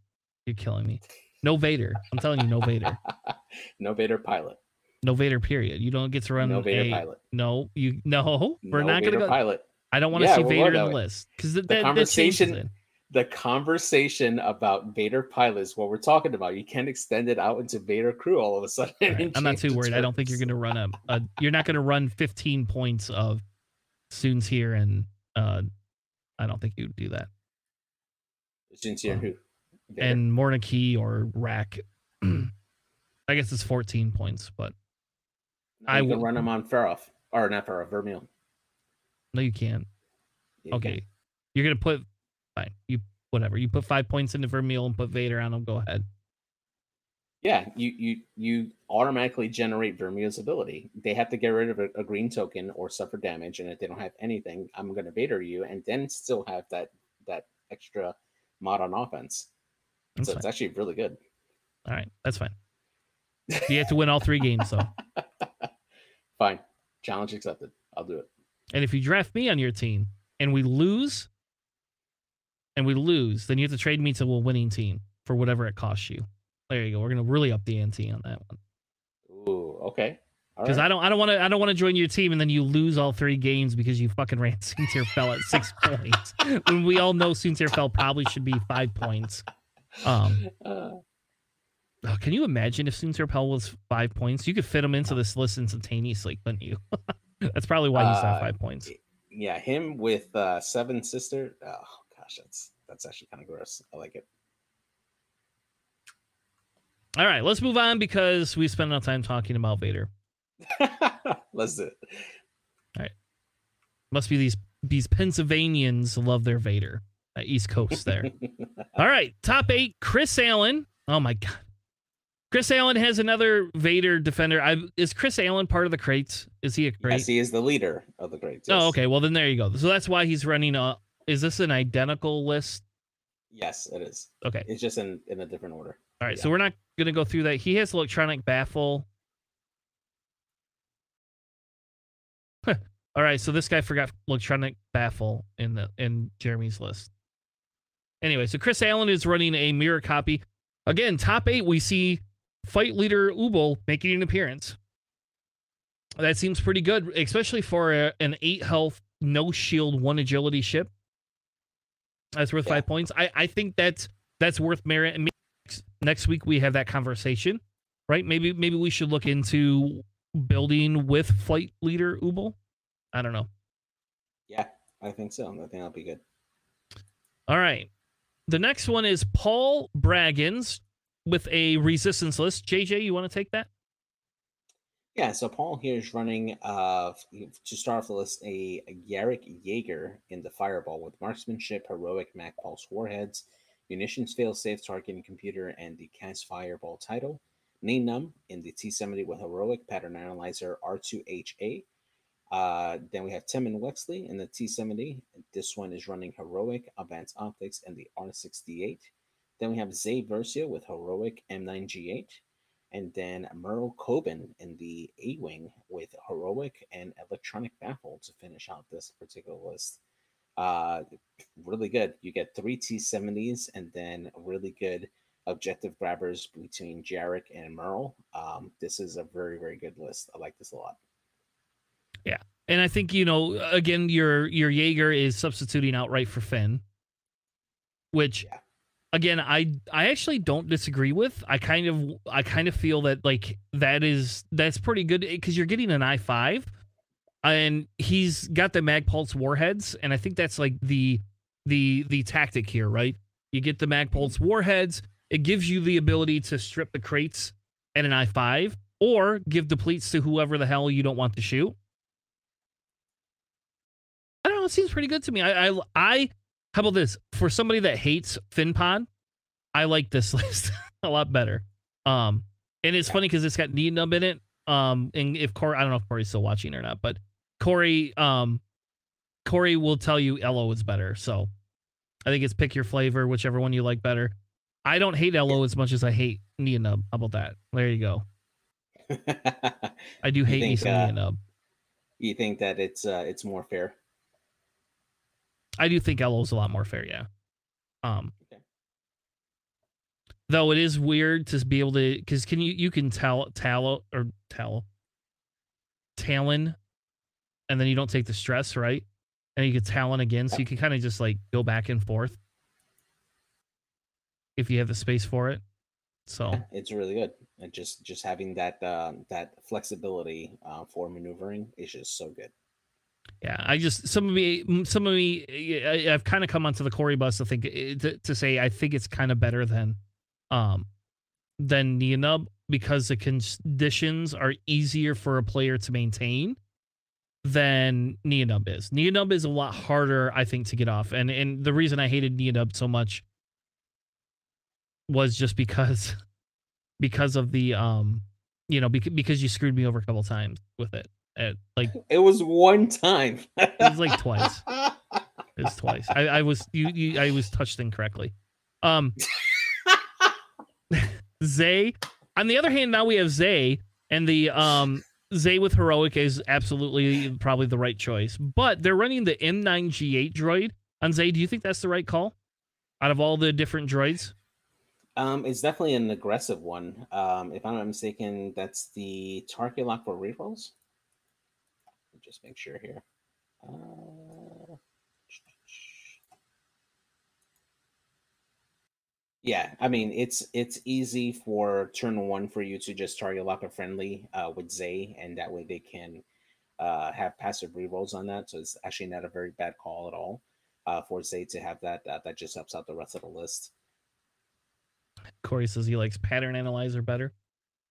You're killing me. No Vader. I'm telling you, no Vader. no Vader pilot. No Vader. Period. You don't get to run No Vader a. pilot. No, you no. We're no not Vader gonna go. pilot. I don't want to Yeah, see we'll Vader in the way. list because The changes conversation-. The conversation about Vader pilots, what we're talking about, you can't extend it out into Vader crew all of a sudden. Right, I'm not too the worried. I don't think you're going to run a, a. You're not going to run 15 points of Soon's here, and uh, I don't think you would do that. Sincere who? Vader. And Mornakey or Rack. I guess it's 14 points, but I will- run him on Feroph or not Feroph, Vermeil. no, you can't. You can. Okay, you're gonna put fine. You whatever. You put five points into Vermeil and put Vader on him. Go ahead. Yeah, you you you automatically generate Vermeil's ability. They have to get rid of a, a green token or suffer damage, and if they don't have anything, I'm going to Vader you, and then still have that that extra mod on offense. That's so fine. it's actually really good. All right, that's fine. You have to win all three games though. Fine, challenge accepted. I'll do it. And if you draft me on your team and we lose, and we lose, then you have to trade me to a winning team for whatever it costs you. There you go. We're gonna really up the ante on that one Ooh, okay. Because right. I don't, I don't want to, I don't want to join your team and then you lose all three games because you fucking ran Soontir Fel at six points when we all know Soontir Fel probably should be five points. Um, Uh, oh, can you imagine if Soontir Fel was five points? You could fit him into this list instantaneously, couldn't you? That's probably why he's not Uh, five points. yeah, him with uh, seven sister. Oh gosh, that's that's actually kind of gross. I like it. All right, let's move on because we spent enough time talking about Vader. Let's do it. All right. Must be these these Pennsylvanians love their Vader. Uh, East Coast there. All right, top eight. Chris Allen. Oh my god. Chris Allen has another Vader defender. I, is Chris Allen part of the crates? Is he a crate? Yes, he is the leader of the greats. Oh, okay. Well, then there you go. So that's why he's running a. Is this an identical list? Yes, it is. Okay. It's just in in a different order. All right. So we're not going to go through that. He has electronic baffle. All right, so this guy forgot electronic baffle in the in Jeremy's list. Anyway, so Chris Allen is running a mirror copy. Again, top eight, we see flight leader Ubbel making an appearance. That seems pretty good, especially for a, an eight health, no shield, one agility ship. That's worth yeah. five points. I, I think that's that's worth merit. And next week we have that conversation, right? Maybe maybe we should look into building with flight leader Ubbel. I don't know. Yeah, I think so. I think that'll be good. All right. The next one is Paul Braggins with a resistance list. JJ, you want to take that? Yeah, so Paul here is running uh to start off the list a, Jarek Yeager in the Fireball with marksmanship, heroic Mag Pulse warheads, munitions fail safe targeting computer, and the Kaz's Fireball title. Num in the T70 with heroic pattern analyzer R2HA. Uh, then we have Temmin Wexley in the T70. This one is running heroic advanced optics and the R68. Then we have Zay Versio with heroic M9G8 and then Merle Coben in the A Wing with Heroic and Electronic Baffle to finish out this particular list. Uh, really good. You get three T70s and then really good objective grabbers between Jarek and Merle. Um, this is a very, very good list. I like this a lot. Yeah. And I think, you know, again, your your Yeager is substituting outright for Finn, which yeah. again i i actually don't disagree with. I kind of i kind of feel that like that is that's pretty good because you're getting an i5 and he's got the mag pulse warheads and i think that's like the the the tactic here right? You get the mag pulse warheads it gives you the ability to strip the crates at an i5 or give depletes to whoever the hell you don't want to shoot. i know it seems pretty good to me i i, I how about this? For somebody that hates FinPod, I like this list a lot better. Um, and it's funny because it's got Nub in it. Um, and if Corey, I don't know if Corey's still watching or not, but Corey, um, Corey will tell you Elo is better. So I think it's pick your flavor, whichever one you like better. I don't hate Elo as much as I hate Nub. How about that? There you go. I do hate think, me some uh, Nub. You think that it's uh, it's more fair? I do think Elo's a lot more fair, yeah. Um okay. though it is weird to be able to because can you you can tell tallow or tell talon and then you don't take the stress, right? And you get talon again, so you can kind of just like go back and forth if you have the space for it. So yeah, it's really good, and just just having that uh, that flexibility uh, for maneuvering is just so good. Yeah, I just some of me, some of me, I, have kind of come onto the Corey bus to think eh, to, to say I think it's kind of better than, um, than Nien Nunb because the conditions are easier for a player to maintain than Nien Nunb is. Nien Nunb is a lot harder, I think, to get off, and and the reason I hated Nien Nunb so much was just because because of the um, you know, because because you screwed me over a couple times with it. At, like it was one time. it was like twice. It was twice. I, I was you, you I was touched incorrectly. Um Zay. On the other hand, now we have Zay, and the um Zay with heroic is absolutely probably the right choice. But they're running the M9G8 droid on Zay. Do you think that's the right call? Out of all the different droids? Um, it's definitely an aggressive one. Um, if I'm not mistaken, that's the target lock for rerolls just make sure here. Uh, yeah, I mean it's it's easy for turn one for you to just target lock a friendly uh, with Zay, and that way they can uh, have passive rerolls on that. So it's actually not a very bad call at all uh, for Zay to have that. Uh, that just helps out the rest of the list. Corey says he likes pattern analyzer better.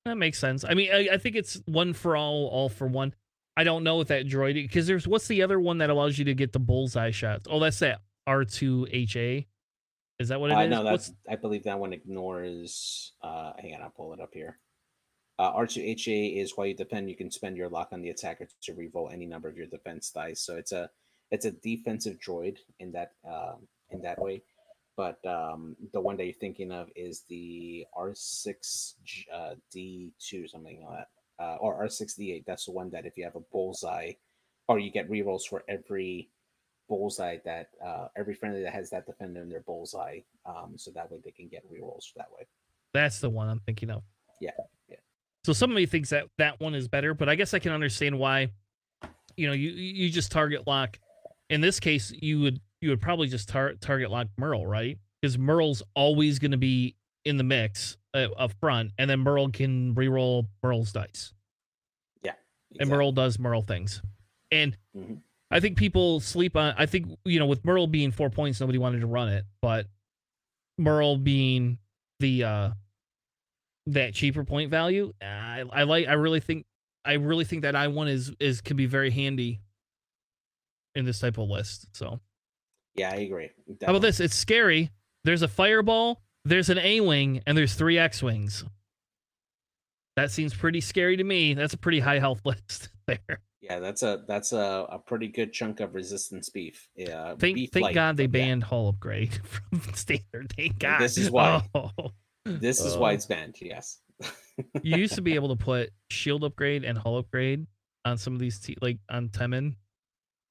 That makes sense. I mean, I, I think it's one for all, all for one. I don't know what that droid because there's what's the other one that allows you to get the bullseye shots? Oh, that's that R2HA. Is that what it uh, is? No, that's what's... I believe that one ignores. Uh, hang on, I'll pull it up here. Uh, R2HA is while you defend, you can spend your lock on the attacker to reroll any number of your defense dice. So it's a it's a defensive droid in that uh, in that way. But um, the one that you're thinking of is the R6 uh, D2 something like that uh, or R68. That's the one that if you have a bullseye or you get rerolls for every bullseye that uh, every friendly that has that defender in their bullseye. Um, so that way they can get rerolls that way. That's the one I'm thinking of. Yeah, yeah. So somebody thinks that that one is better, but I guess I can understand why. You know, you you just target lock. In this case, you would you would probably just tar- target lock Merle, right? Because Merle's always going to be in the mix uh, up front, and then Merle can reroll Merle's dice. Yeah, exactly. and Merle does Merle things, and mm-hmm. I think people sleep on. I think you know, with Merle being four points, nobody wanted to run it, but Merle being the uh that cheaper point value, I, I like. I really think. I really think that I one is is can be very handy in this type of list. So, yeah, I agree. Definitely. How about this? It's scary. There's a fireball, there's an A wing, and there's three X wings. That seems pretty scary to me. That's a pretty high health list there. Yeah, that's a that's a, a pretty good chunk of resistance beef. Yeah, thank beef thank God they banned yeah. Hull upgrade from standard. Thank God. This is why. Oh. This is uh, why it's banned. Yes. you used to be able to put shield upgrade and hull upgrade on some of these te- like on Temmin.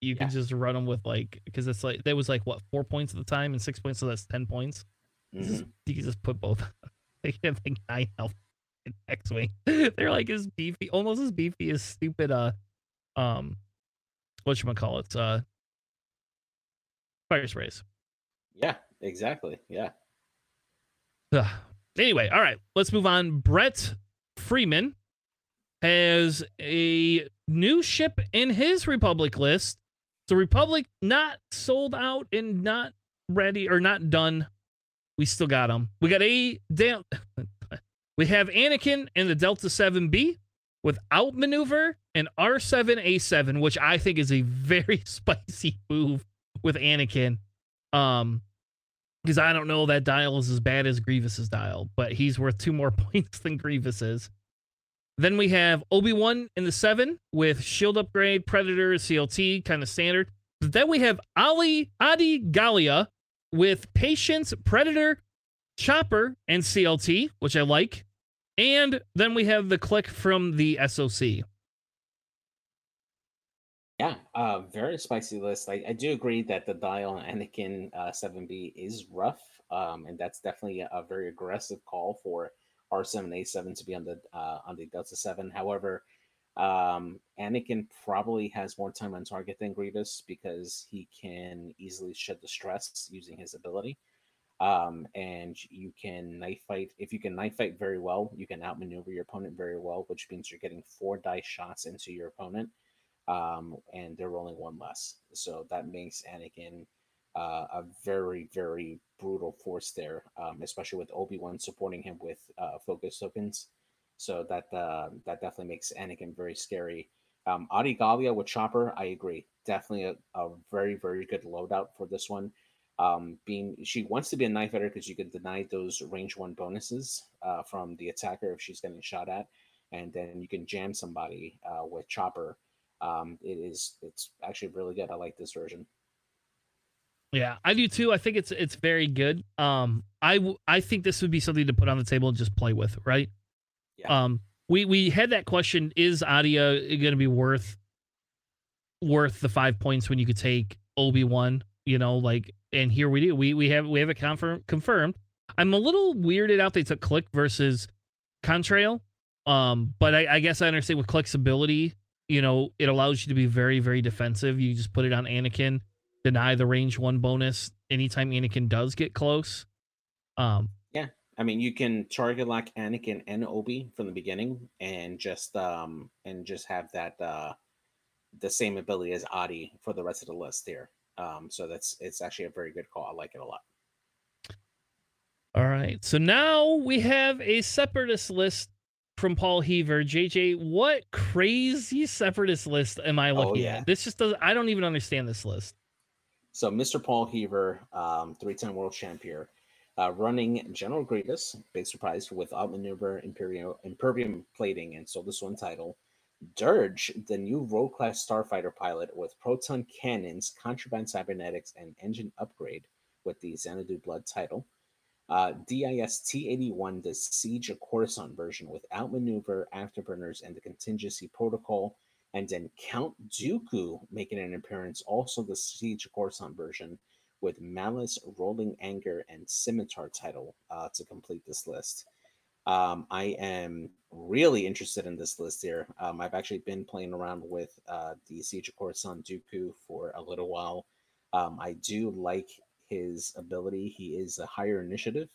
You yeah. can just run them with like because it's like that was like what four points at the time and six points, so that's ten points. Mm-hmm. Just, you can just put both. they have like nine health in X Wing. They're like as beefy, almost as beefy as stupid uh um what you call it uh fire sprays. Yeah, exactly. Yeah. Ugh. Anyway, all right, let's move on. Brett Freeman has a new ship in his Republic list. So Republic not sold out and not ready or not done. We still got them. We got a down. we have Anakin in the Delta 7B with outmaneuver and R7A7, which I think is a very spicy move with Anakin. Um, because I don't know that dial is as bad as Grievous's dial, but he's worth two more points than Grievous is. Then we have Obi Wan in the seven with shield upgrade, Predator, CLT, kind of standard. But then we have Ali Adi Gallia with Patience, Predator, Chopper, and CLT, which I like. And then we have the Klick from the SOC. Yeah, uh, very spicy list. I, I do agree that the dial on Anakin uh, 7B is rough, um, and that's definitely a, very aggressive call for R7A7 to be on the uh, on the Delta 7. However, um, Anakin probably has more time on target than Grievous because he can easily shed the stress using his ability. Um, and you can knife fight. If you can knife fight very well, you can outmaneuver your opponent very well, which means you're getting four dice shots into your opponent um, and they're rolling one less. So that makes Anakin uh, a very, very brutal force there, um, especially with Obi Wan supporting him with uh, focus tokens. So that uh, that definitely makes Anakin very scary. Um, Adi Gallia with Chopper, I agree, definitely a, a very, very good loadout for this one. Um, being she wants to be a knife fighter because you can deny those range one bonuses uh, from the attacker if she's getting shot at, and then you can jam somebody uh, with Chopper um, it is it's actually really good. I like this version. Yeah, I do too. I think it's it's very good. Um, I w- I think this would be something to put on the table and just play with, right? Yeah. Um, we we had that question: Is Adia going to be worth worth the five points when you could take Obi Wan? You know, like, and here we do. We we have we have it confirm, confirmed. I'm a little weirded out they took Klick versus Contrail. Um, but I, I guess I understand with Klick's ability you know, it allows you to be very, very defensive. You just put it on Anakin, deny the range one bonus anytime Anakin does get close. Um, I mean, you can target lock Anakin and Obi from the beginning, and just um, and just have that uh, the same ability as Adi for the rest of the list here. Um, so that's it's actually a very good call. I like it a lot. All right, so now we have a separatist list from Paul Heaver. JJ, what crazy separatist list am I oh, looking oh, yeah. at? This just doesn't. I don't even understand this list. So Mr. Paul Heaver, um, three-time world champion, uh, running General Grievous, big surprise with outmaneuver Imperial Impervium plating and Soulless One title. Dirge, the new Rogue class starfighter pilot with proton cannons, contraband cybernetics, and engine upgrade with the Xanadu Blood title. Uh, DIS T81, the Siege of Coruscant version with outmaneuver, afterburners, and the contingency protocol. And then Count Dooku making an appearance, also the Siege of Coruscant version, with Malice, Roiling Anger, and Scimitar title uh, to complete this list. Um, I am really interested in this list here. Um, I've actually been playing around with uh, the Siege of Coruscant Dooku for a little while. Um, I do like his ability. He is a higher initiative,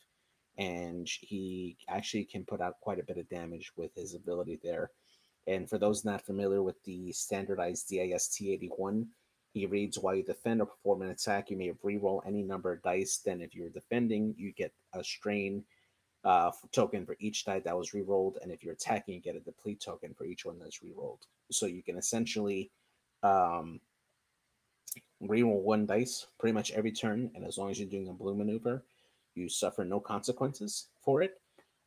and he actually can put out quite a bit of damage with his ability there. And for those not familiar with the standardized DIS T81, he reads while you defend or perform an attack, you may re-roll any number of dice. Then, if you're defending, you get a strain uh, token for each die that was re-rolled, and if you're attacking, you get a deplete token for each one that's re-rolled. So you can essentially um, re-roll one dice pretty much every turn, and as long as you're doing a blue maneuver, you suffer no consequences for it.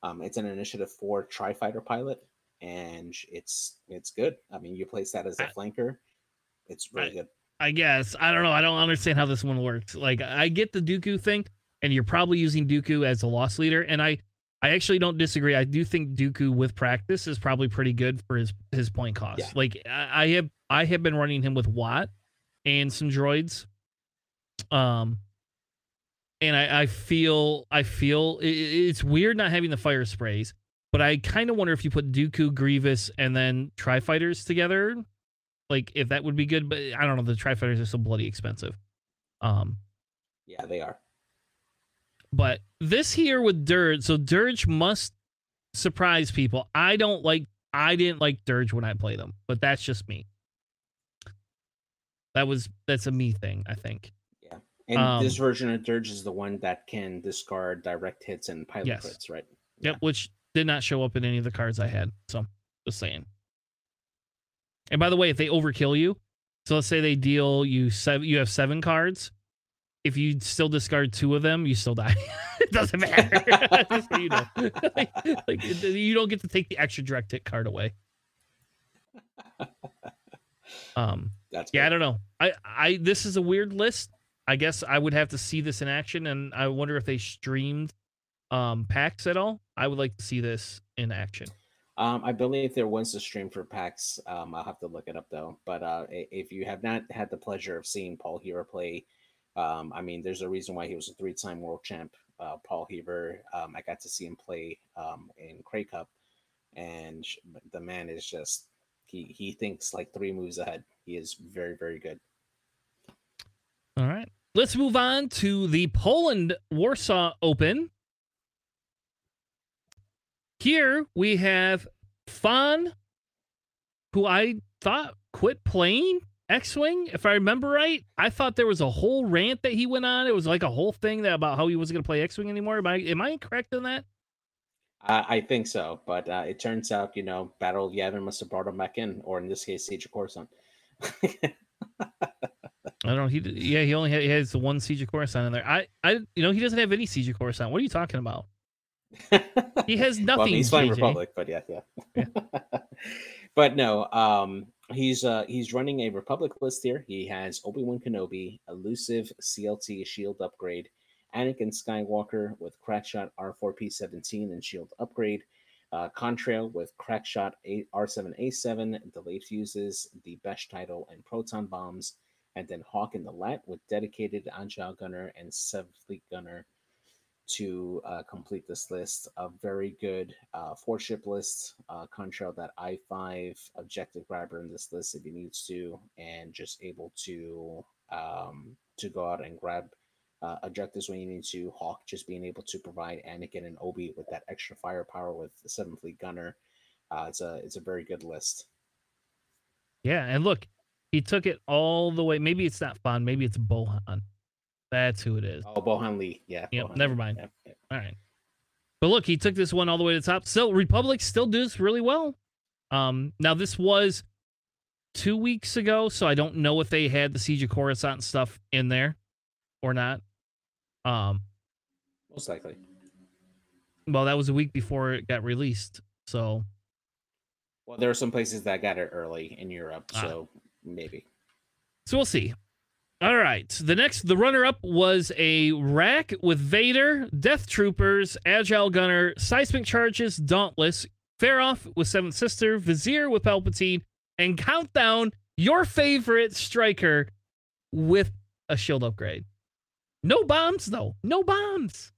Um, it's an initiative for tri-fighter pilot, and it's it's good. I mean, you place that as a flanker. It's really good. I guess I don't know. I don't understand how this one works. Like, I get the Dooku thing and you're probably using Dooku as a loss leader. And I, I actually don't disagree. I do think Dooku with practice is probably pretty good for his his point cost. Yeah. Like I, I have I have been running him with Watt and some droids. Um, and I, I feel I feel it, it's weird not having the fire sprays, but I kind of wonder if you put Dooku, Grievous, and then Tri Fighters together, like if that would be good. But I don't know. The Tri Fighters are so bloody expensive. Um, yeah, they are. But this here with Dirge, so Dirge must surprise people. I don't like I didn't like Dirge when I play them, but that's just me. That was that's a me thing, I think. Yeah. And um, this version of Dirge is the one that can discard direct hits and pilot yes. crits, right? Yeah. Yep, which did not show up in any of the cards I had. So just saying. And by the way, if they overkill you, so let's say they deal you seven you have seven cards, if you still discard two of them, you still die. it doesn't matter. so you know, like, like, you don't get to take the extra direct hit card away. Um, That's yeah, I don't know. I, I this is a weird list. I guess I would have to see this in action, and I wonder if they streamed um PAX at all. I would like to see this in action. Um, I believe there was a stream for PAX. Um, I'll have to look it up though. But uh, if you have not had the pleasure of seeing Paul Heaver play um, I mean, there's a reason why he was a three-time world champ. Uh, Paul Heaver. Um, I got to see him play um, in Cray Cup, and the man is just he he thinks like three moves ahead. He is very very good. All right, let's move on to the Poland Warsaw Open. Here we have Fawn, who I thought quit playing X Wing, if I remember right, I thought there was a whole rant that he went on. It was like a whole thing that about how he wasn't going to play X Wing anymore. Am I am I correct on that? Uh, I think so, but uh, it turns out, you know, Battle of Yavin must have brought him back in, or in this case, Siege of Coruscant. I don't know. He yeah, he only had, he has the one Siege of Coruscant in there. I I you know he doesn't have any Siege of Coruscant. What are you talking about? He has nothing. well, he's playing Republic, but yeah, yeah. yeah. but no, um, he's uh he's running a Republic list here. He has Obi Wan Kenobi, elusive CLT shield upgrade, Anakin Skywalker with Crackshot R4P17 and shield upgrade, uh, Contrail with Crackshot R7A7, delayed fuses, the Best title, and proton bombs, and then Hawk in the Lat with dedicated Agile Gunner and Seventh Fleet Gunner to uh, complete this list. A very good uh, four ship list. Uh, Contrail that I five objective grabber in this list if he needs to, and just able to um, to go out and grab uh, objectives when you need to. Hawk just being able to provide Anakin and Obi with that extra firepower with the Seven Fleet Gunner. Uh, it's a it's a very good list. Yeah, and look, he took it all the way. Maybe it's not fun. Maybe it's Bohan. That's who it is. Oh, Bohan Lee. Yeah. Yep. Bohan never mind. Yep. All right. But look, he took this one all the way to the top. Still, Republic still does really well. Um, now this was two weeks ago, so I don't know if they had the Siege of Coruscant stuff in there or not. Um, most likely. Well, that was a week before it got released, so. Well, there are some places that got it early in Europe, ah. so maybe. So we'll see. All right. The next, the runner up was a rack with Vader, Death Troopers, Agile Gunner, Seismic Charges, Dauntless, Feroph with Seventh Sister, Vizier with Palpatine, and Countdown, your favorite striker with a shield upgrade. No bombs though. No bombs.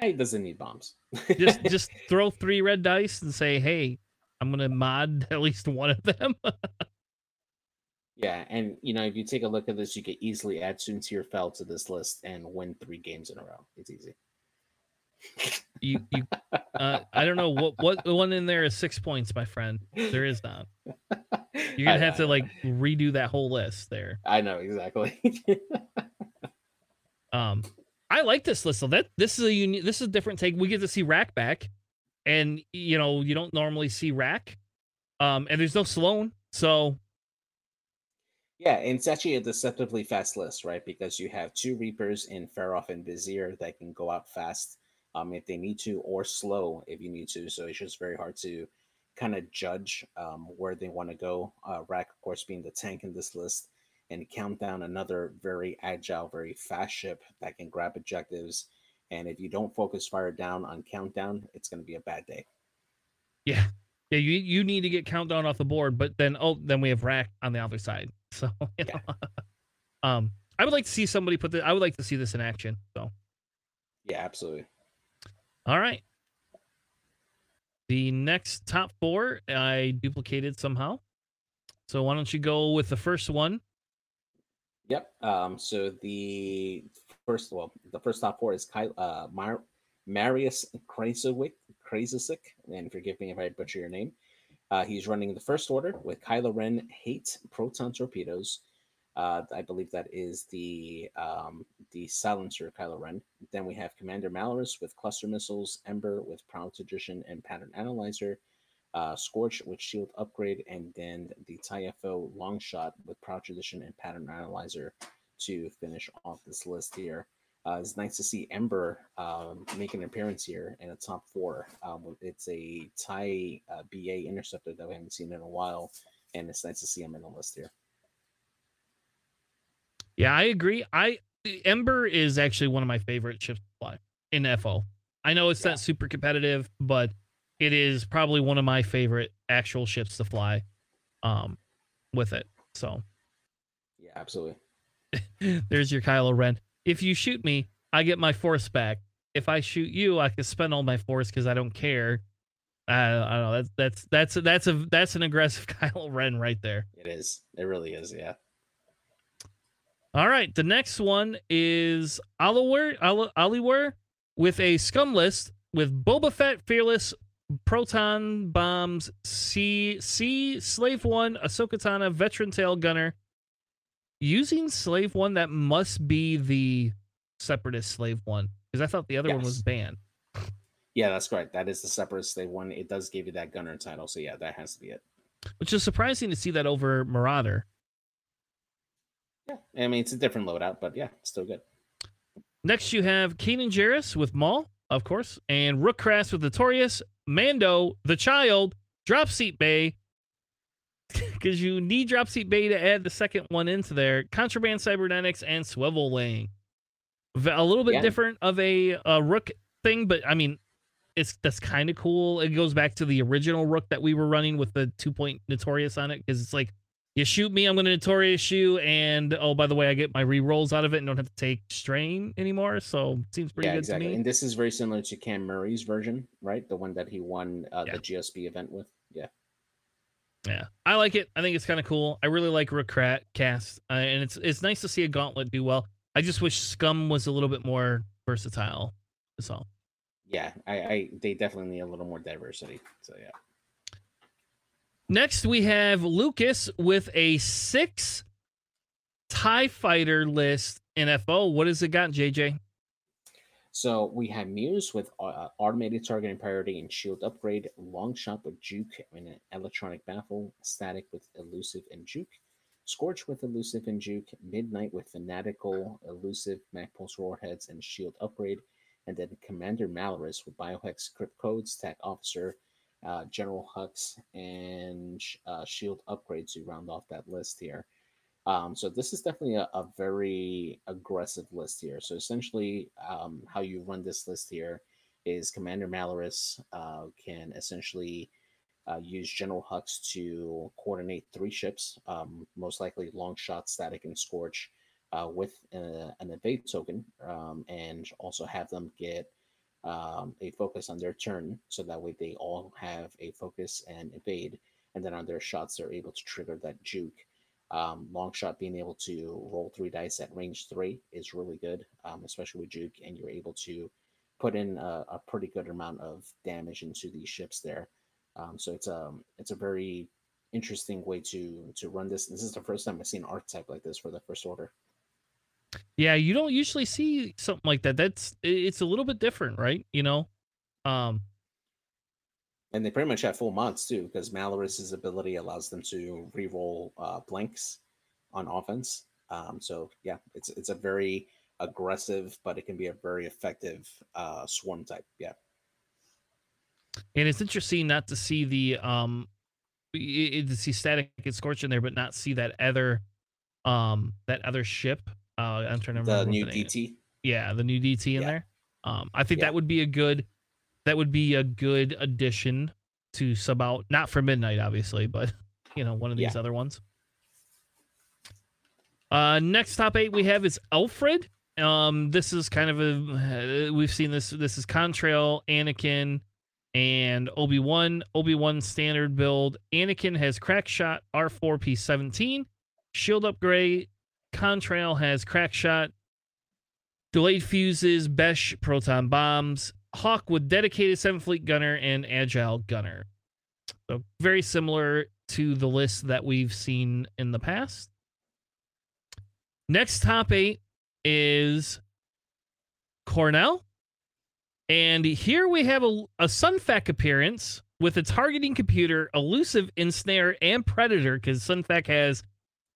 He doesn't need bombs. just just throw three red dice and say, "Hey, I'm gonna mod at least one of them." yeah, and you know if you take a look at this, you could easily add Soontir Fel to this list and win three games in a row. It's easy. you you uh, I don't know what what the one in there is six points, my friend. There is not. You're gonna have to like redo that whole list there. I know exactly. um, I like this list. So that this is a unique. This is a different take. We get to see Rack back, and you know you don't normally see Rack. Um, and there's no Sloan, so yeah, and it's actually a deceptively fast list, right? Because you have two Reapers in Feroph and Vizier that can go out fast um, if they need to, or slow if you need to. So it's just very hard to kind of judge um, where they want to go. Uh, Rack, of course, being the tank in this list, and Countdown, another very agile, very fast ship that can grab objectives. And if you don't focus fire down on Countdown, it's going to be a bad day. Yeah. Yeah, you you need to get countdown off the board, but then oh, then we have rack on the other side. So know. yeah. um, I would like to see somebody put the. I would like to see this in action. So yeah, absolutely. All right. The next top four I duplicated somehow. So why don't you go with the first one? Yep. Um, so the first, well, the first top four is Kyle, uh, Mar- Marius Krasiwick, Krasicic, and forgive me if I butcher your name. Uh, he's running the first order with Kylo Ren Hate Proton Torpedoes, uh, I believe that is the um, the silencer Kylo Ren. Then we have Commander Malarus with cluster missiles, Ember with Proud Tradition and Pattern Analyzer, uh, Scorch with Shield Upgrade, and then the Tyfo Longshot with Proud Tradition and Pattern Analyzer to finish off this list here. Uh, it's nice to see Ember um, make an appearance here in a top four. Um, it's a TIE uh, BA interceptor that we haven't seen in a while, and it's nice to see him in the list here. Yeah, I agree. I Ember is actually one of my favorite ships to fly in FO. I know it's yeah. not super competitive, but it is probably one of my favorite actual ships to fly um with it. So Yeah, absolutely. There's your Kylo Ren. If you shoot me, I get my force back. If I shoot you, I can spend all my force because I don't care. I, I don't know. That's that's that's that's a that's an aggressive Kylo Ren right there. It is. It really is. Yeah. All right, the next one is Aliwer, Aliwer with a scum list with Boba Fett, Fearless, Proton Bombs, C, C, Slave One, Ahsoka Tano, Veteran Tail Gunner. Using Slave One, that must be the Separatist Slave One, because I thought the other yes. one was banned. Yeah, that's correct. That is the Separatist Slave One. It does give you that Gunner title, so yeah, that has to be it. Which is surprising to see that over Marauder. Yeah, I mean it's a different loadout, but yeah, still good. Next, you have Kanan Jarrus with Maul, of course, and Rook Kast with Notorious, Mando, the Child, Drop Seat Bay, because you need Drop Seat Bay to add the second one into there. Contraband Cybernetics and Swivel Lane. A little bit yeah. different of a, a Rook thing, but I mean, it's that's kind of cool. It goes back to the original Rook that we were running with the two point Notorious on it, because it's like you shoot me, I'm going to notorious you, and oh, by the way, I get my re rolls out of it and don't have to take strain anymore. So seems pretty yeah, good exactly. to me. And this is very similar to Cam Murray's version, right? The one that he won uh, yeah. the GSB event with. Yeah. I like it. I think it's kind of cool. I really like Rook Kast, uh, and it's it's nice to see a gauntlet do well. I just wish Scum was a little bit more versatile. That's all. Yeah, I, I they definitely need a little more diversity. So yeah. Next, we have Lucas with a six TIE fighter list in FO. What has it got, JJ? So we have Muse with uh, automated targeting priority and shield upgrade, long shot with juke and an electronic baffle, static with elusive and juke, scorch with elusive and juke, midnight with fanatical, elusive, Mag pulse warheads and shield upgrade, and then Commander Malarus with Biohexacrypt codes, tech officer, uh, General Hux, and uh, Shield upgrades to round off that list here. Um, so this is definitely a, a, very aggressive list here. So essentially, um, how you run this list here is Commander Malarus uh, can essentially uh, use General Hux to coordinate three ships, um, most likely long shot, static, and scorch, uh, with a, an evade token, um, and also have them get um, a focus on their turn, so that way they all have a focus and evade, and then on their shots they're able to trigger that juke. Um, long shot being able to roll three dice at range three is really good, um, especially with juke, and you're able to put in a, a pretty good amount of damage into these ships there. Um, so it's a um, it's a very interesting way to to run this. This is the first time I've seen archetype like this for the first order. Yeah, you don't usually see something like that. That's it's a little bit different, right? You know, um, and they pretty much have full mods too, because Malarus's ability allows them to reroll uh, blanks on offense. Um, so yeah, it's it's a very aggressive, but it can be a very effective uh, swarm type. Yeah. And it's interesting not to see the um to see static get scorched in there, but not see that other um that other ship. Uh I'm trying to remember the new DT. Yeah, the new DT in yeah. there. Um I think yeah. that would be a good that would be a good addition to sub out not for midnight obviously, but you know, one of these yeah. other ones. Uh next top 8 we have is Alfred. Um this is kind of a uh, we've seen this this is Contrail, Anakin, and Obi Wan. Obi Wan standard build. Anakin has crack shot R4 P17. Shield upgrade. Contrail has crack shot. Delayed fuses, Besh proton bombs. Hawk with dedicated Seventh fleet gunner and agile gunner. So very similar to the list that we've seen in the past. Next top eight is Cornell. And here we have a, a Sun Fac appearance with a targeting computer, elusive ensnare, and predator, because Sun Fac has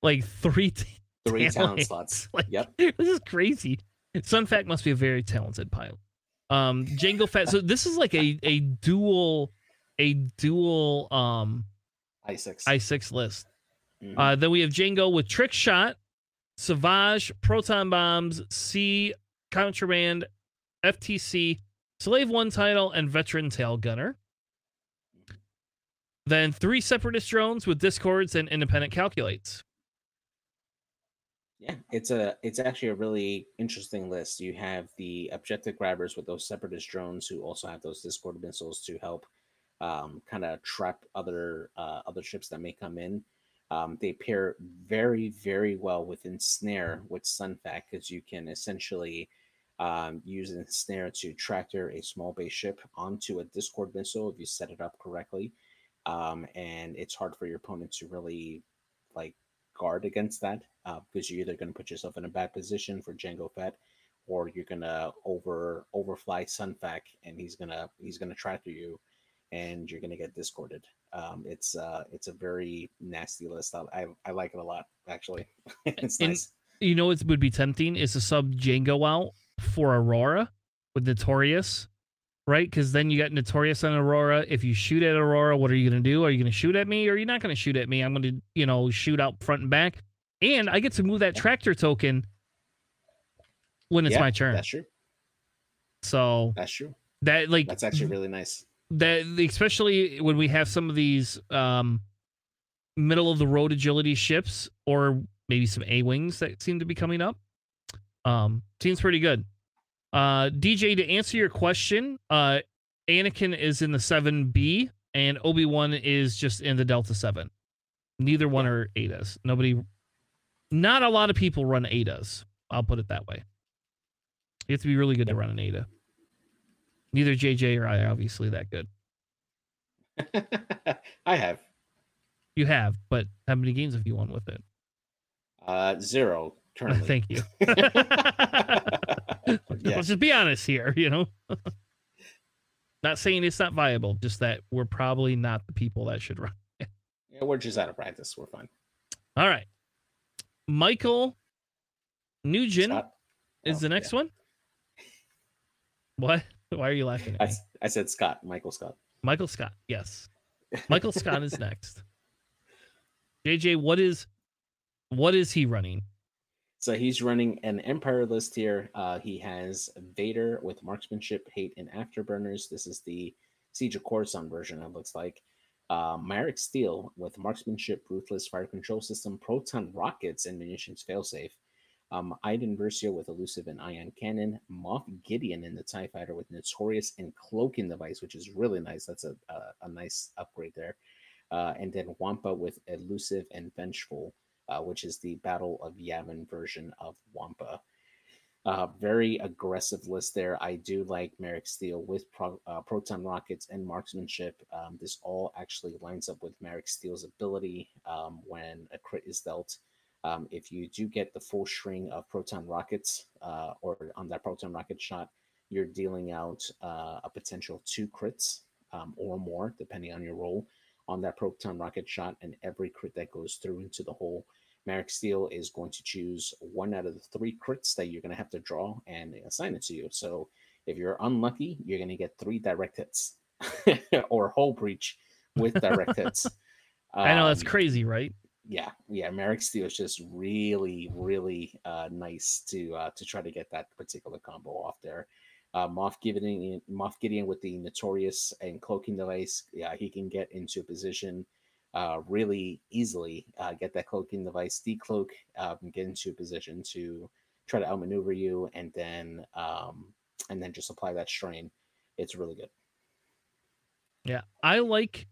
like three t- three talent slots. Like, yep, this is crazy. Sun Fac must be a very talented pilot. Um, Jango Fett. So this is like a a dual a dual um i six i six list. Mm-hmm. Uh, then we have Jango with trick shot, Savage, proton bombs, C contraband, FTC, Slave One title, and Veteran Tail Gunner. Then three separatist drones with discords and independent calculates. Yeah, it's a it's actually a really interesting list. You have the objective grabbers with those separatist drones who also have those discord missiles to help um, kind of trap other uh, other ships that may come in. Um, they pair very very well with ensnare with Sun Fac because you can essentially um, using snare to tractor a small base ship onto a Discord missile if you set it up correctly. Um, and it's hard for your opponent to really like guard against that uh, because you're either going to put yourself in a bad position for Jango Fett or you're gonna over overfly Sun Fac and he's gonna he's gonna tractor you and you're gonna get discorded. Um, it's uh, it's a very nasty list. I, I, I like it a lot actually. it's and, nice. You know it would be tempting is to sub Jango out for Aurora with Notorious, right? Because then you got Notorious on Aurora. If you shoot at Aurora, what are you going to do? Are you going to shoot at me or are you not going to shoot at me? I'm going to, you know, shoot out front and back. And I get to move that tractor token when it's yeah, my turn. That's true. So that's true. That like that's actually really nice. That especially when we have some of these um middle of the road agility ships or maybe some A wings that seem to be coming up. Um, seems pretty good. Uh, DJ, to answer your question, uh, Anakin is in the 7B and Obi Wan is just in the Delta 7. Neither one are Adas. Nobody, not a lot of people run Adas. I'll put it that way. You have to be really good to run an Ada. Neither JJ or I are obviously that good. I have. You have, but how many games have you won with it? Uh, zero currently. Thank you. Let's just be honest here, you know. not saying it's not viable, just that we're probably not the people that should run. yeah, we're just out of practice. We're fine. All right. Michael Nugent Scott? is oh, the next yeah. one. What? Why are you laughing? I, I said Scott. Michael Scott. Michael Scott. Yes. Michael Scott is next. JJ, what is what is he running? So he's running an Empire list here. Uh, he has Vader with marksmanship, hate, and afterburners. This is the Siege of Coruscant version, it looks like. Uh, Maarek Stele with marksmanship, ruthless fire control system, proton rockets, and munitions failsafe. Um, Iden Versio with elusive and ion cannon, Moff Gideon in the TIE fighter with notorious and cloaking device, which is really nice. That's a, a, a nice upgrade there. Uh, and then Wampa with elusive and vengeful, uh, which is the Battle of Yavin version of Wampa. Uh, very aggressive list there. I do like Maarek Stele with pro, uh, proton rockets and marksmanship. Um, this all actually lines up with Maarek Stele's ability um, when a crit is dealt. Um, if you do get the full string of proton rockets uh, or on that proton rocket shot, you're dealing out uh, a potential two crits um, or more, depending on your roll on that proton rocket shot. And every crit that goes through into the hole Maarek Stele is going to choose one out of the three crits that you're going to have to draw and assign it to you. So if you're unlucky, you're going to get three direct hits or whole breach with direct hits. I know that's um, crazy, right? Yeah, yeah. Maarek Stele is just really, really uh, nice to uh, to try to get that particular combo off there. Uh, Moff Gideon, Moff Gideon with the notorious and cloaking device. Yeah, he can get into a position uh, really easily uh, get that cloaking device, decloak, um, get into a position to try to outmaneuver you, and then um, and then just apply that strain. It's really good. Yeah, I like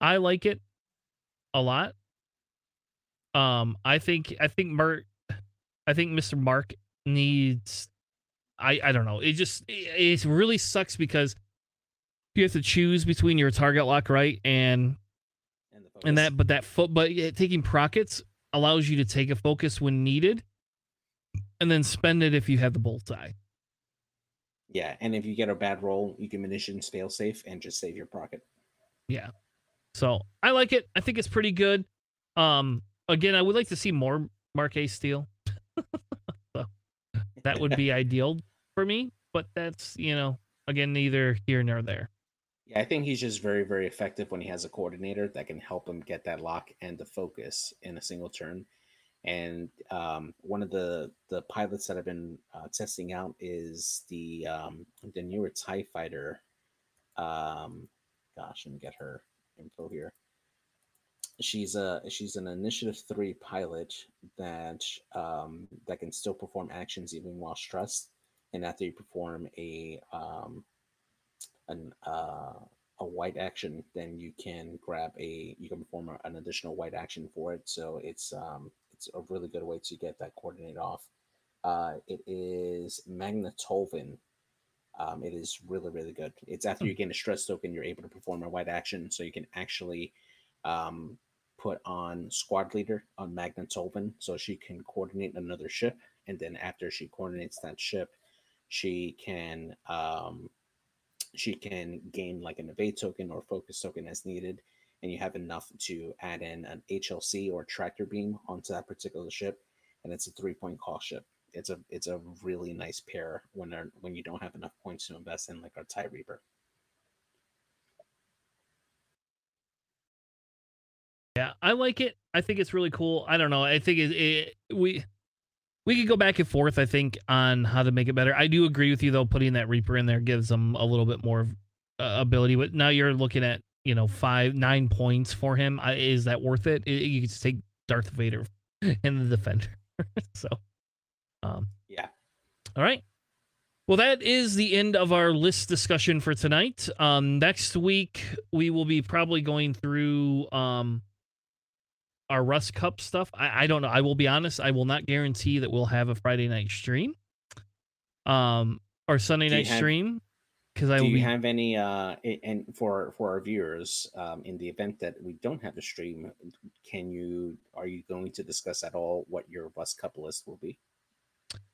I like it a lot. Um, I think I think Mark, I think Mr. Mark needs. I I don't know. It just it, it really sucks because you have to choose between your target lock right and and that, but that foot, but taking prockets allows you to take a focus when needed, and then spend it if you have the bullseye. Yeah, and if you get a bad roll, you can munitions fail safe and just save your procket. Yeah. So I like it. I think it's pretty good. Um, again, I would like to see more Maarek Stele. so that would be ideal for me, but that's you know again neither here nor there. Yeah, I think he's just very, very effective when he has a coordinator that can help him get that lock and the focus in a single turn. And um, one of the the pilots that I've been uh, testing out is the um, the newer Tie Fighter. Um, gosh, let me get her info here. She's a she's an Initiative Three pilot that um, that can still perform actions even while stressed. And after you perform a um, an uh, a white action, then you can grab a you can perform a, an additional white action for it. So it's um, it's a really good way to get that coordinate off. Uh, it is Magna Tolvan. Um, it is really really good. It's after hmm. you gain a stress token, you're able to perform a white action, so you can actually um, put on squad leader on Magna Tolvan, so she can coordinate another ship, and then after she coordinates that ship, she can um, she can gain like an evade token or focus token as needed and you have enough to add in an HLC or tractor beam onto that particular ship and it's a three point cost ship. It's a it's a really nice pair when when you don't have enough points to invest in like our tie reaper. Yeah i like it. I think it's really cool. I don't know. I think it, it we we could go back and forth, I think, on how to make it better. I do agree with you though. Putting that Reaper in there gives them a little bit more uh, ability. But now you're looking at you know five nine points for him. Uh, is that worth it? it you could just take Darth Vader and the Defender. so, um, yeah. All right. Well, that is the end of our list discussion for tonight. Um, next week we will be probably going through um our Rust Cup stuff. I, I don't know. I will be honest. I will not guarantee that we'll have a Friday night stream, um, or Sunday night have, stream. Because I do you be... have any uh and for for our viewers um in the event that we don't have a stream, can you are you going to discuss at all what your Rust Cup list will be?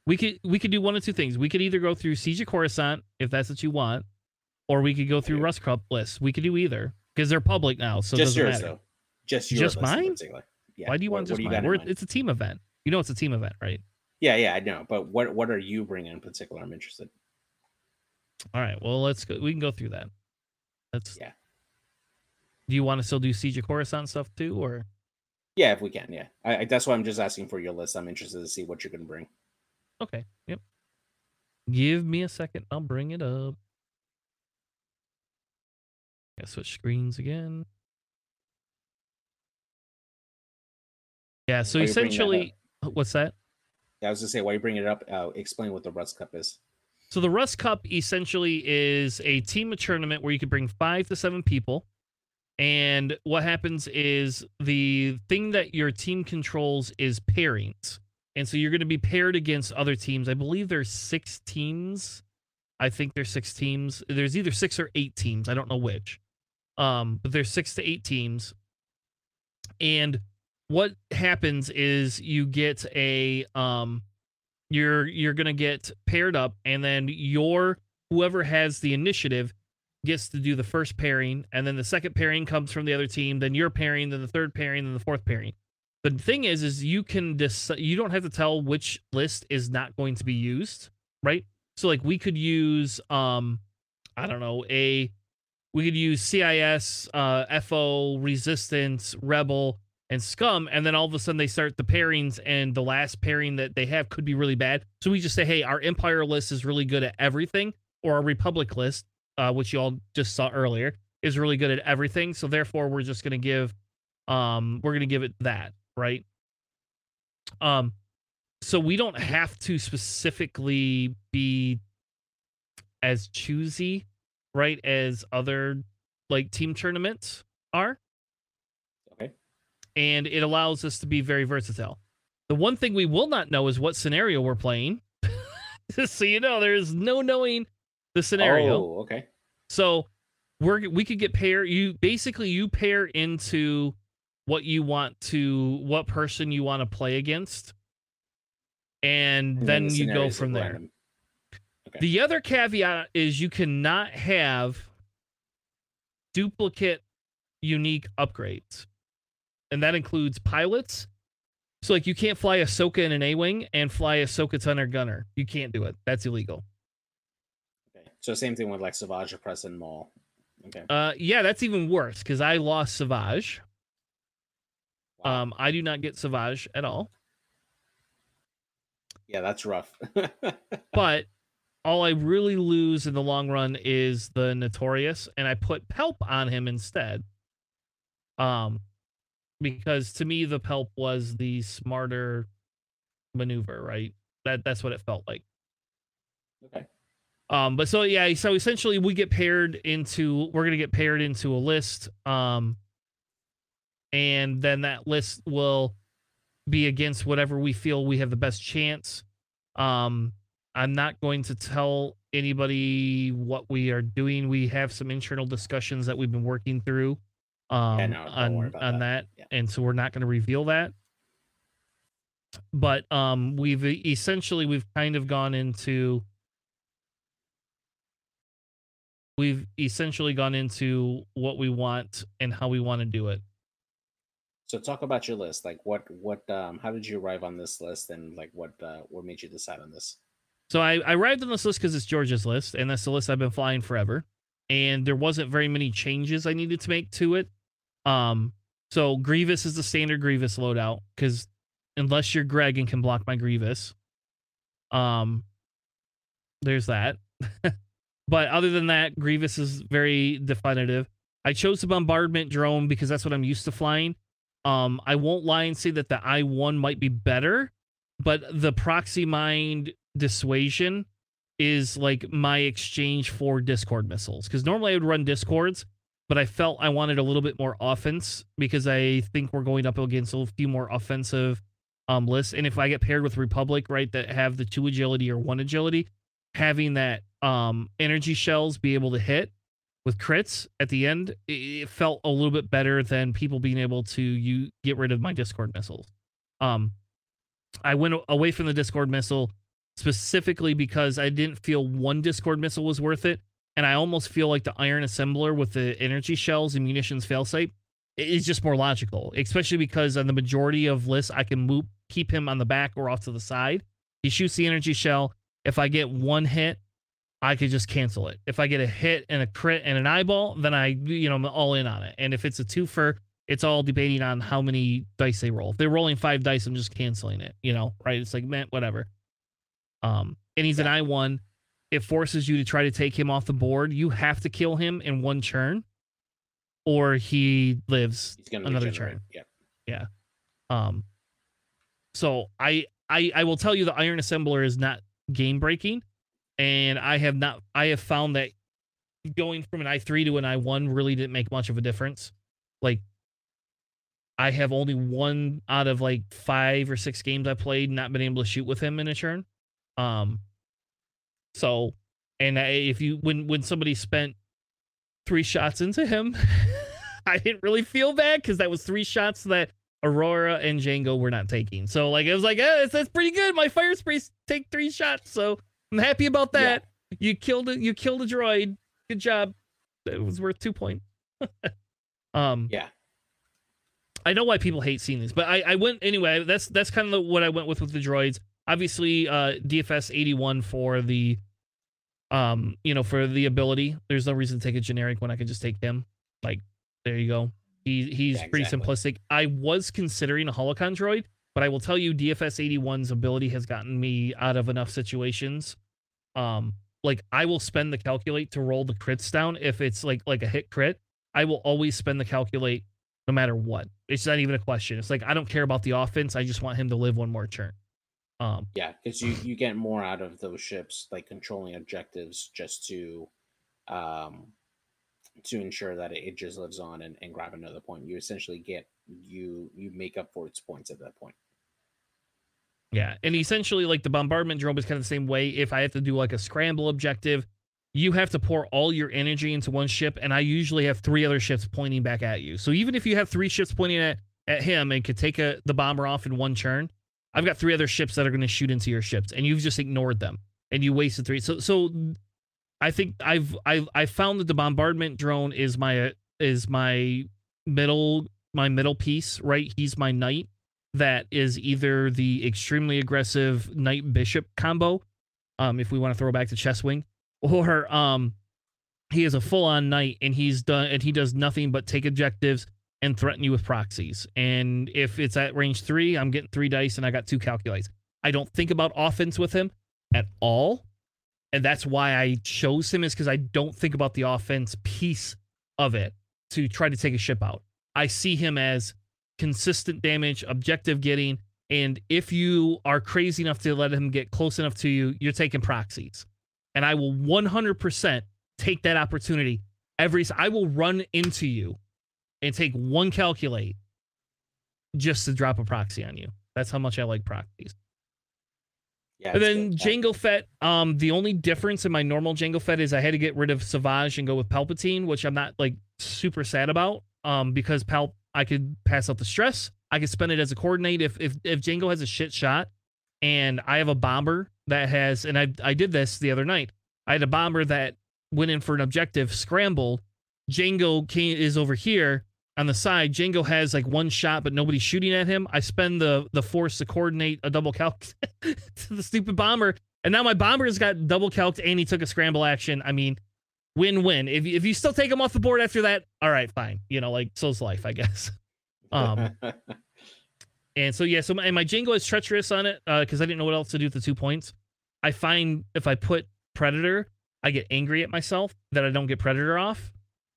We could we could do one of two things. We could either go through Siege of Coruscant if that's what you want, or we could go through okay. Rust Cup lists. We could do either because they're public now, so just yours matter. though. Just just mine. Yeah. Why do you what, want just mine? We're, it's a team event. You know, it's a team event, right? Yeah, yeah, I know. But what what are you bringing in particular? I'm interested. All right. Well, let's go. We can go through that. That's yeah. Do you want to still do Siege of Coruscant stuff too, or? Yeah, if we can. Yeah, I, I, that's why I'm just asking for your list. I'm interested to see what you're going to bring. Okay. Yep. Give me a second. I'll bring it up. Yeah, switch screens again. Yeah, so Why bring that essentially, what's that? Yeah, I was gonna say why you bring it up. Uh, explain what the Rust Cup is. So the Rust Cup essentially is a team tournament where you can bring five to seven people. And what happens is the thing that your team controls is pairings. And so you're going to be paired against other teams. I believe there's six teams. I think there's six teams. There's either six or eight teams. I don't know which. Um, but there's six to eight teams. And what happens is you get a um you're you're gonna get paired up and then your whoever has the initiative gets to do the first pairing and then the second pairing comes from the other team then your pairing then the third pairing then the fourth pairing. The thing is is you can decide you don't have to tell which list is not going to be used right? So like we could use um i don't know a we could use cis uh fo resistance rebel and scum and then all of a sudden they start the pairings and the last pairing that they have could be really bad. So we just say hey our empire list is really good at everything or our republic list uh, which you all just saw earlier is really good at everything. So therefore we're just going to give um we're going to give it that right? Um so we don't have to specifically be as choosy right as other like team tournaments are. And it allows us to be very versatile. The one thing we will not know is what scenario we're playing. so you know, there's no knowing the scenario. Oh, okay. So we're we could get pair you basically you pair into what you want to what person you want to play against. And, And then the you go from there. Okay. The other caveat is you cannot have duplicate unique upgrades. And that includes pilots. So like you can't fly Ahsoka in an A-wing and fly Ahsoka Gunner Gunner. You can't do it. That's illegal. Okay. So same thing with like Savage Opress and Maul. Okay. Uh yeah, that's even worse because I lost Savage. Wow. Um, I do not get Savage at all. yeah, that's rough. But all I really lose in the long run is the Notorious, and I put Palp on him instead. Um, because to me the Palp was the smarter maneuver, right? That that's what it felt like. okay. Um, but so yeah, so essentially we get paired into we're gonna get paired into a list. Um, and then that list will be against whatever we feel we have the best chance. Um, I'm not going to tell anybody what we are doing. We have some internal discussions that we've been working through um, no, don't on on that, Yeah. and so we're not going to reveal that. But um, we've essentially we've kind of gone into we've essentially gone into what we want and how we want to do it. So talk about your list. Like what what um how did you arrive on this list and like what uh what made you decide on this? So I, I arrived on this list because it's George's list, and that's the list I've been flying forever. And there wasn't very many changes I needed to make to it. Um, so Grievous is the standard Grievous loadout because unless you're Greg and can block my Grievous, um, there's that. but other than that, Grievous is very definitive. I chose the bombardment drone because that's what I'm used to flying. Um, I won't lie and say that the I1 might be better, but the proxy mind dissuasion is like my exchange for discord missiles because normally i would run discords but i felt i wanted a little bit more offense because i think we're going up against a few more offensive um lists and if i get paired with republic right that have the two agility or one agility having that um energy shells be able to hit with crits at the end it, felt a little bit better than people being able to you get rid of my discord missiles um i went away from the discord missile specifically because I didn't feel one Discord missile was worth it. And I almost feel like the Iron Assembler with the energy shells and munitions failsafe is just more logical, especially because on the majority of lists, I can move, keep him on the back or off to the side. He shoots the energy shell. If I get one hit, I could just cancel it. If I get a hit and a crit and an eyeball, then I, you know, I'm all in on it. And if it's a twofer, it's all debating on how many dice they roll. If they're rolling five dice, I'm just canceling it, you know, right? It's like, man, whatever. Um, and he's an I one. It forces you to try to take him off the board. You have to kill him in one churn. or he lives another turn. Yeah. Yeah. Um, so I I I will tell you the Iron Assembler is not game breaking, and I have not I have found that going from an I three to an I one really didn't make much of a difference. Like I have only one out of like five or six games I played not been able to shoot with him in a turn. Um, so and I, if you when when somebody spent three shots into him, I didn't really feel bad because that was three shots that Aurora and Jango were not taking. So like it was like, eh, that's, that's pretty good. My fire sprays take three shots, so I'm happy about Yeah. that. You killed it. You killed a droid. Good job. It was worth two points. um, Yeah. I know why people hate seeing these, but I, I went anyway. That's that's kind of what I went with with the droids. Obviously, uh, DFS eighty one for the, um, you know, for the ability. There's no reason to take a generic when I can just take him. Like, there you go. He he's Yeah, pretty simplistic. I was considering a holocron droid, but I will tell you, DFS 81's ability has gotten me out of enough situations. Um, like I will spend the calculate to roll the crits down if it's like like a hit crit. I will always spend the calculate no matter what. It's not even a question. It's like I don't care about the offense. I just want him to live one more turn. Um, Yeah, because you you get more out of those ships, like controlling objectives, just to, um, to ensure that it, it just lives on and, and grab another point. You essentially get you you make up for its points at that point. Yeah, and essentially, like the bombardment drone is kind of the same way. If I have to do like a scramble objective, you have to pour all your energy into one ship, and I usually have three other ships pointing back at you. So even if you have three ships pointing at at him and could take a the bomber off in one turn, I've got three other ships that are going to shoot into your ships, and you've just ignored them, and you wasted three. So so, I think I've I've I found that the bombardment drone is my is my middle my middle piece. Right, he's my knight that is either the extremely aggressive knight bishop combo, um, if we want to throw back to chess wing, or um, he is a full on knight and he's done and he does nothing but take objectives and threaten you with proxies. And if it's at range three, I'm getting three dice and I got two calculates. I don't think about offense with him at all. And that's why I chose him is because I don't think about the offense piece of it to try to take a ship out. I see him as consistent damage, objective getting, and if you are crazy enough to let him get close enough to you, you're taking proxies. And I will 100% take that opportunity every I will run into you and take one calculate just to drop a proxy on you. That's how much I like proxies. Yeah. And then good. Jango Fett, um, the only difference in my normal Jango Fett is I had to get rid of Savage and go with Palpatine, which I'm not like super sad about. Um, because Pal I could pass out the stress. I could spend it as a coordinate if if if Jango has a shit shot and I have a bomber that has and I I did this the other night. I had a bomber that went in for an objective, scrambled. Jango came, is over here on the side. Jango has like one shot, but nobody's shooting at him. I spend the the force to coordinate a double calc to the stupid bomber, and now my bomber's got double calced and he took a scramble action. I mean, win win. If if you still take him off the board after that, all right, fine. You know, like so's life, I guess. Um, and so yeah, so my, and my Jango is treacherous on it because I didn't know what else to do with the two points. I find if I put Predator, I get angry at myself that I don't get Predator off.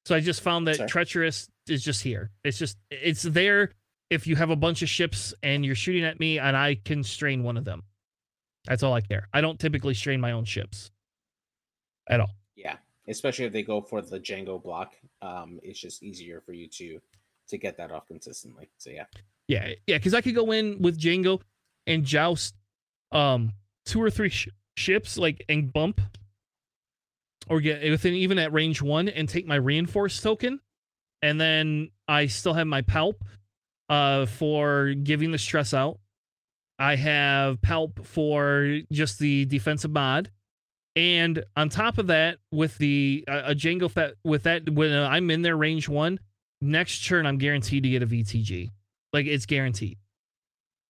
So I just found that Sure. treacherous is just here. It's just it's there if you have a bunch of ships and you're shooting at me and I can strain one of them. That's all I care. I don't typically strain my own ships at all. yeah, especially if they go for the Jango block, um, it's just easier for you to to get that off consistently. So yeah, Yeah, yeah, because I could go in with Jango and joust um two or three sh- ships like and bump or get within even at range one and take my reinforced token, and then I still have my palp uh for giving the stress out. I have palp for just the defensive mod. And on top of that, with the uh, a Jango Fett, with that when I'm in their range one, next turn I'm guaranteed to get a VTG. Like it's guaranteed.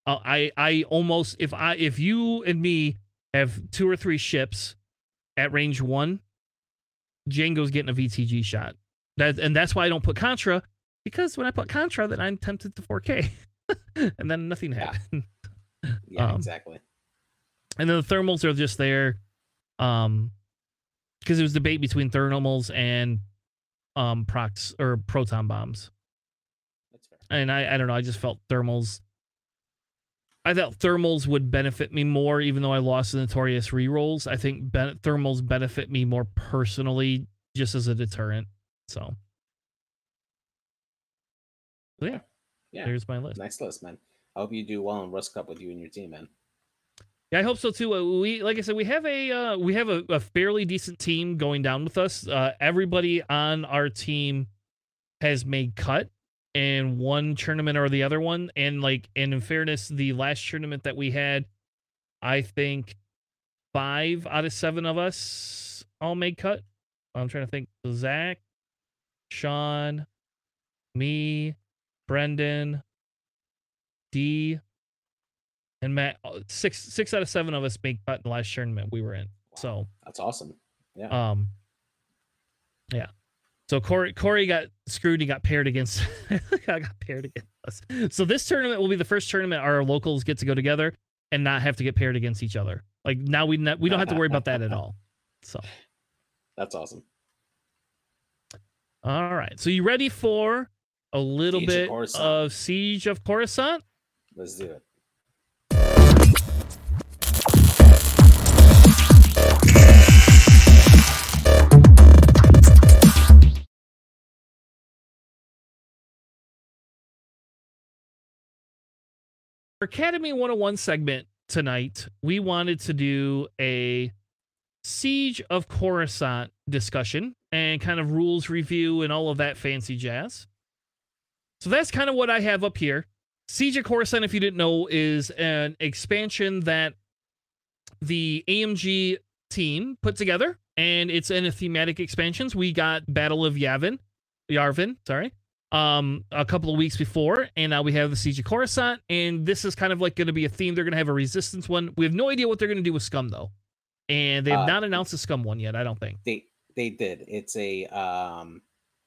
Uh, I I almost if I if you and me have two or three ships at range one, Jango's getting a VTG shot. That and that's why I don't put Contra because when I put Contra, then I'm tempted to 4K, and then nothing Yeah. happened. yeah, Um, exactly. And then the thermals are just there, um, because it was debate between thermals and um prox or proton bombs. That's fair. And I I don't know, I just felt thermals I thought thermals would benefit me more, even though I lost the notorious rerolls. I think ben- thermals benefit me more personally, just as a deterrent. So, so yeah, Yeah. there's my list. Nice list, man. I hope you do well in Rust Cup with you and your team, man. Yeah, I hope so too. Uh, we, like I said, we have a uh, we have a, a fairly decent team going down with us. Uh, everybody on our team has made cut in one tournament or the other one, and like, and in fairness, the last tournament that we had, I think five out of seven of us all made cut. I'm trying to think. Zach, Sean, me, Brendan, D, and Matt. uh, Six six out of seven of us made cut in the last tournament we were in. Wow. So That's awesome. Yeah. um, yeah. So Corey Corey got screwed. He got paired against. got got paired against us. So this tournament will be the first tournament our locals get to go together and not have to get paired against each other. Like now we not, we don't have to worry about that at all. So That's awesome. all right. So you ready for a little Siege bit Coruscant. of Siege of Coruscant? Let's do it. For Academy 101 segment tonight, we wanted to do a Siege of Coruscant discussion and kind of rules review and all of that fancy jazz. So that's kind of what I have up here. Siege of Coruscant, if you didn't know, is an expansion that the AMG team put together, and it's in a thematic expansions. We got Battle of Yavin, Yarvin, sorry, um, a couple of weeks before, and now we have the Siege of Coruscant, and this is kind of like going to be a theme. They're going to have a Resistance one. We have no idea what they're going to do with Scum though, and they have Uh, not announced a Scum one yet. I don't think. They they did. It's a um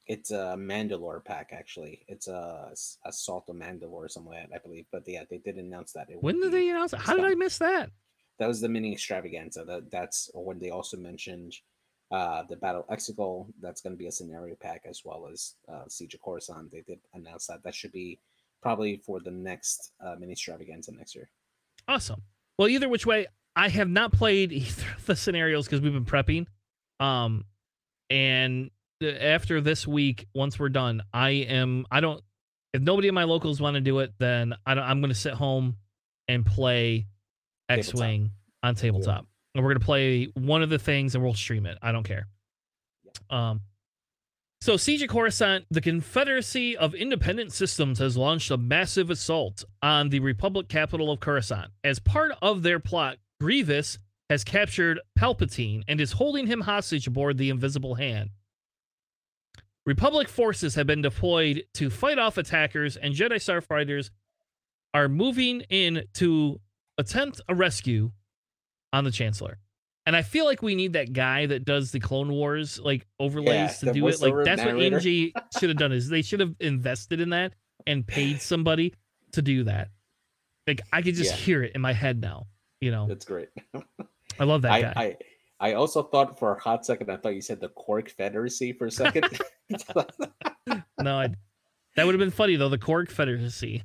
it's a Mandalore pack actually. It's a Assault of Mandalore or something like that, I believe. But yeah, they did announce that. When did they announce it? How did I miss that? that was the mini extravaganza. That that's when they also mentioned uh the Battle Exegol. That's going to be a scenario pack as well as uh, Siege of Coruscant. They did announce that. That should be probably for the next uh, mini extravaganza next year. Awesome. Well, either which way, I have not played either of the scenarios because we've been prepping. Um, and after this week, once we're done, I am. I don't. If nobody in my locals want to do it, then I don't, I'm going to sit home and play X Wing on tabletop. And we're going to play one of the things, and we'll stream it. I don't care. Um. So, Siege of Coruscant, the Confederacy of Independent Systems has launched a massive assault on the Republic capital of Coruscant. As part of their plot, Grievous has captured Palpatine and is holding him hostage aboard the Invisible Hand. Republic forces have been deployed to fight off attackers, and Jedi starfighters are moving in to attempt a rescue on the Chancellor. And I feel like we need that guy that does the Clone Wars like overlays Yeah, to do it. Like that's narrator. what AMG should have done. Is they should have invested in that and paid somebody to do that. Like I could just Yeah. hear it in my head now. You know, That's great. I love that I, guy. I I also thought for a hot second I thought you said the Cork Federacy for a second. no, I, that would have been funny though. The Cork Confederacy.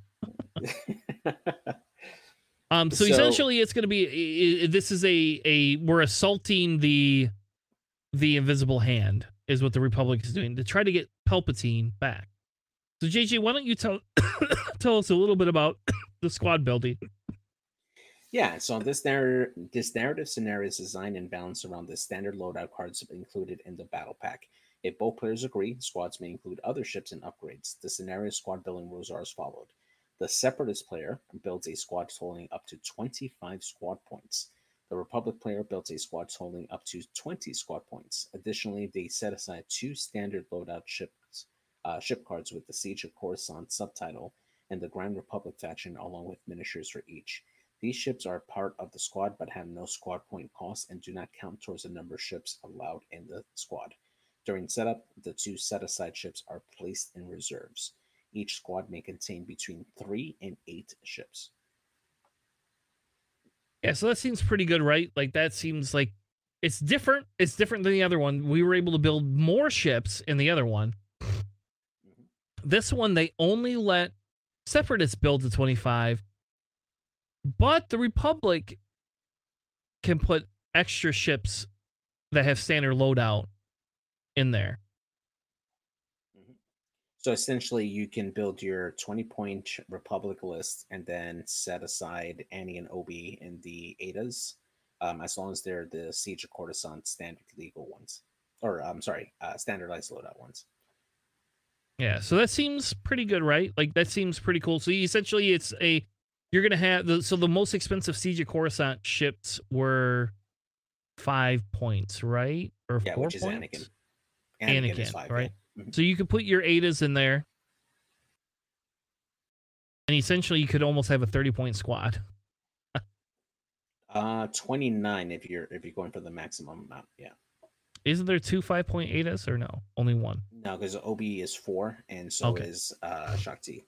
Um, so, So- essentially, it's going to be this is a a we're assaulting the the invisible hand is what the Republic is doing to try to get Palpatine back. So JJ, why don't you tell tell us a little bit about the squad building? Yeah, so this narrative, this narrative scenario is designed and balanced around the standard loadout cards included in the battle pack. If both players agree, squads may include other ships and upgrades. The scenario squad building rules are as followed. The Separatist player builds a squad totaling up to 25 squad points. The Republic player builds a squad totaling up to 20 squad points. Additionally, they set aside two standard loadout ships, uh, ship cards with the Siege of Coruscant subtitle and the Grand Republic faction, along with miniatures for each. These ships are part of the squad but have no squad point cost and do not count towards the number of ships allowed in the squad. During setup, the two set aside ships are placed in reserves. Each squad may contain between three and eight ships. Yeah, so that seems pretty good, right? Like that seems like it's different. It's different than the other one. We were able to build more ships in the other one. Mm-hmm. This one, they only let separatists build to 25, but the Republic can put extra ships that have standard loadout in there. So essentially, you can build your 20 point Republic list and then set aside Annie and Obi in the Adas, um, as long as they're the Siege of Coruscant standard legal ones. Or, I'm sorry, uh, standardized loadout ones. Yeah, so that seems pretty good, right? Like, that seems pretty cool. So essentially, it's a. You're going to have. the So the most expensive Siege of Coruscant ships were five points, right? Or yeah, four which is points? Anakin. Anakin, is five, right? yeah. So you could put your Adas in there. And essentially you could almost have a 30 point squad. Uh, 29 if you're if you're going for the maximum amount. Yeah. Isn't there two 5.8 Adas or no? Only one. No, because Obi is four, and so Okay. is uh Shaak Ti.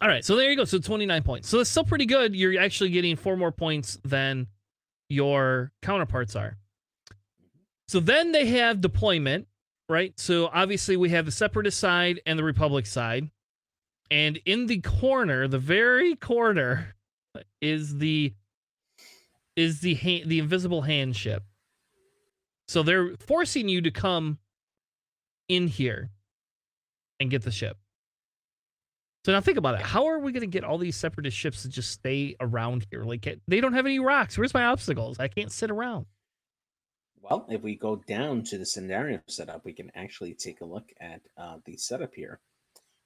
All right, so there you go. So 29 points. So it's still pretty good. You're actually getting four more points than your counterparts are. So then they have deployment, right? So obviously we have the separatist side and the republic side. And in the corner, the very corner is the is the hand, the invisible hand ship. So they're forcing you to come in here and get the ship. So now think about it. How are we going to get all these separatist ships to just stay around here? Like they don't have any rocks. Where's my obstacles? I can't sit around. Well, if we go down to the scenario setup, we can actually take a look at uh, the setup here.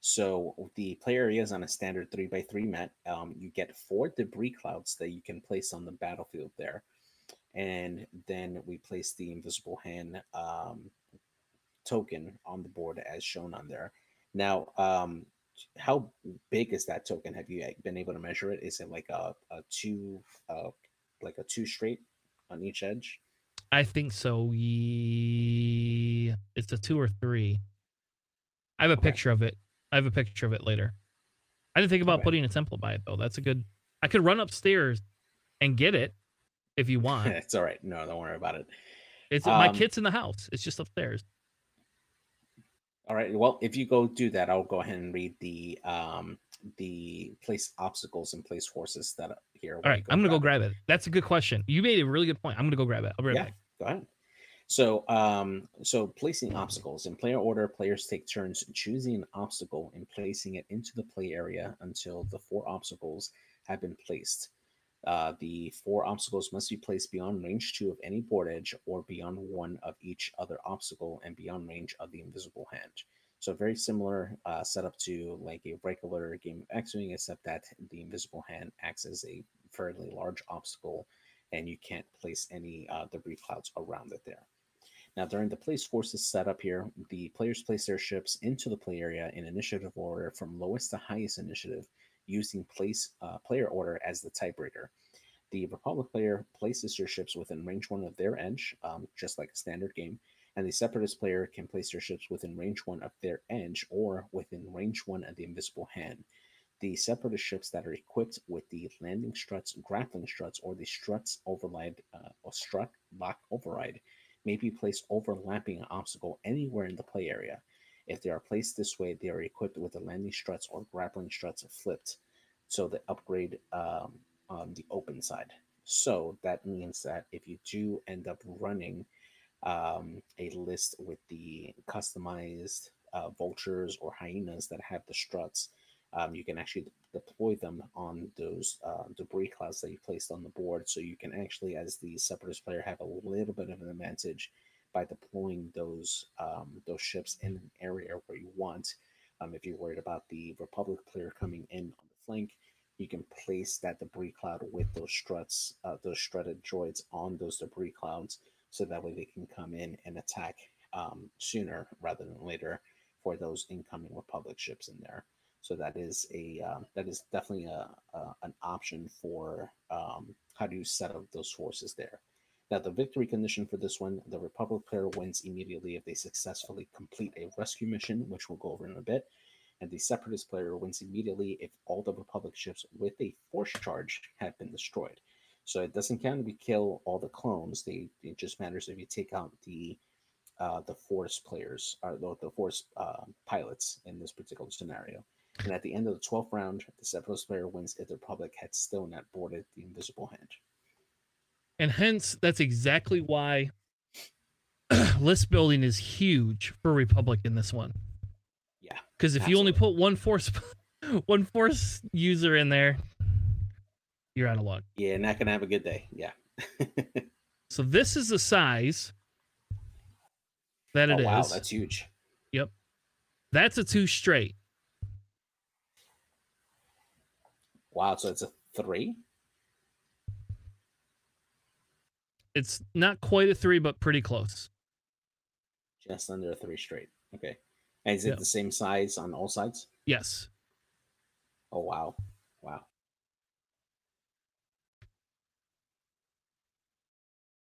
So the play area is on a standard three by three mat. Um, you get four debris clouds that you can place on the battlefield there, and then we place the invisible hand um, token on the board as shown on there. Now, um, how big is that token? Have you uh, been able to measure it? Is it like a, a two, uh, like a two straight on each edge? I think so. Ye... It's a two or three. I have a Okay. picture of it. I have a picture of it later. I didn't think about Okay. putting a template by it though. That's a good. I could run upstairs and get it if you want. it's all right. No, don't worry about it. It's my Um, kit's in the house. It's just upstairs. All right. Well, if you go do that, I'll go ahead and read the um the place obstacles and place horses that are here. All right, I'm gonna go grab it. That's a good question. You made a really good point. I'm gonna go grab it. I'll be right Yeah. back. Go ahead. So, um, so placing obstacles in player order, players take turns choosing an obstacle and placing it into the play area until the four obstacles have been placed. Uh, the four obstacles must be placed beyond range two of any board edge or beyond one of each other obstacle and beyond range of the invisible hand. So very similar uh, setup to like a regular game of X-Wing, except that the invisible hand acts as a fairly large obstacle and you can't place any uh, debris clouds around it there. Now, during the place forces setup here, the players place their ships into the play area in initiative order from lowest to highest initiative, using place uh, player order as the tiebreaker. The Republic player places their ships within range one of their edge, um, just like a standard game, and the Separatist player can place their ships within range one of their edge or within range one of the invisible hand. The Separatist ships that are equipped with the landing struts, grappling struts, or the struts override uh, or strut lock override may be placed overlapping an obstacle anywhere in the play area. If they are placed this way, they are equipped with the landing struts or grappling struts flipped, so the upgrade um, on the open side. So that means that if you do end up running um, a list with the customized uh, vultures or hyenas that have the struts, um, you can actually deploy them on those uh, debris clouds that you placed on the board. So you can actually, as the separatist player, have a little bit of an advantage by deploying those um, those ships in an area where you want. Um, if you're worried about the Republic player coming in on the flank, you can place that debris cloud with those struts, uh, those strutted droids on those debris clouds, so that way they can come in and attack um, sooner rather than later for those incoming Republic ships in there. So that is a um, that is definitely a, a an option for um, how do you set up those forces there. Now the victory condition for this one, the Republic player wins immediately if they successfully complete a rescue mission, which we'll go over in a bit, and the Separatist player wins immediately if all the Republic ships with a force charge have been destroyed. So it doesn't count if you kill all the clones. They it just matters if you take out the uh, the force players or the, the force uh, pilots in this particular scenario. And at the end of the 12th round, the Separatist player wins if the Republic had still not boarded the Invisible Hand. And hence, that's exactly why list building is huge for Republic in this one. Yeah. Because if you only put one force one force user in there, you're out of luck. Yeah, not gonna have a good day. Yeah. so this is the size that it oh, is. Wow, that's huge. Yep. That's a two straight. Wow, so it's a three? It's not quite a three, but pretty close. Just under a three straight. Okay. And is it yep. the same size on all sides? Yes. Oh wow.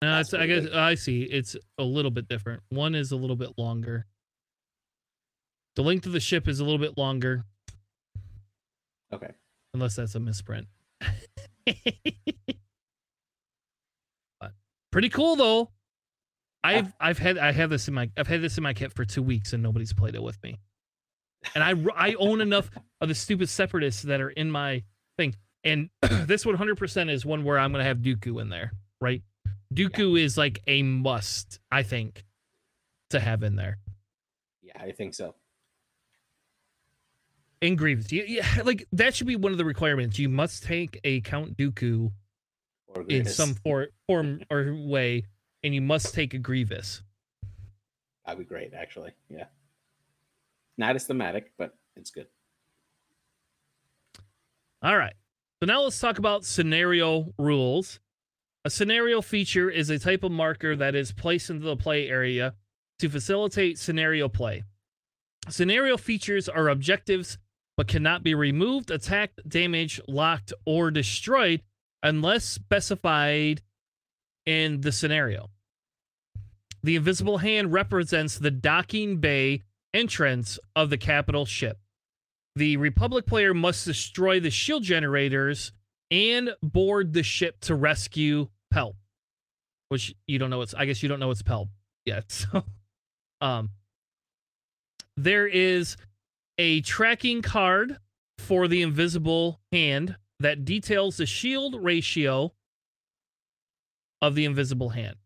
No, it's, I guess. I see. It's a little bit different. One is a little bit longer. The length of the ship is a little bit longer. Okay. Unless that's a misprint. but pretty cool though. I've I've had I have this in my I've had this in my kit for two weeks and nobody's played it with me. And I I own enough of the stupid separatists that are in my thing. And this 100% is one where I'm gonna have Dooku in there, right? Dooku yeah. is like a must, I think, to have in there. Yeah, I think so. And Grievous, yeah, yeah, like that should be one of the requirements. You must take a Count Dooku in some for, form or way, and you must take a Grievous. That'd be great, actually. Yeah, not as thematic, but it's good. All right, so now let's talk about scenario rules. A scenario feature is a type of marker that is placed into the play area to facilitate scenario play. Scenario features are objectives but cannot be removed, attacked, damaged, locked, or destroyed unless specified in the scenario. The invisible hand represents the docking bay entrance of the capital ship. The Republic player must destroy the shield generators and board the ship to rescue Palp, which you don't know. It's I guess you don't know it's Palp yet. So, um, there is a tracking card for the invisible hand that details the shield ratio of the invisible hand.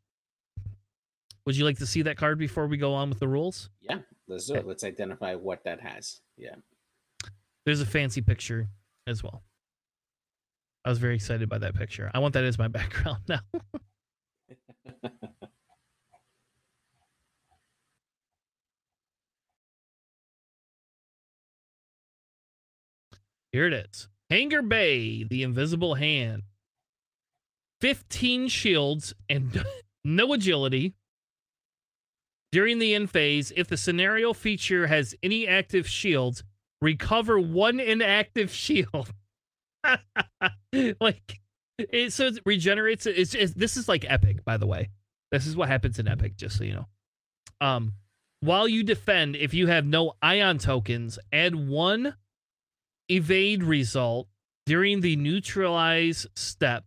Would you like to see that card before we go on with the rules? Yeah, let's do it. Let's identify what that has. Yeah. There's a fancy picture as well. I was very excited by that picture. I want that as my background now. Here it is. Hangar Bay, the invisible hand. 15 shields and no agility. During the end phase, if the scenario feature has any active shields, recover one inactive shield. like it so it regenerates it's, it's this is like epic by the way. This is what happens in epic just so you know. Um while you defend if you have no ion tokens add one evade result during the neutralize step.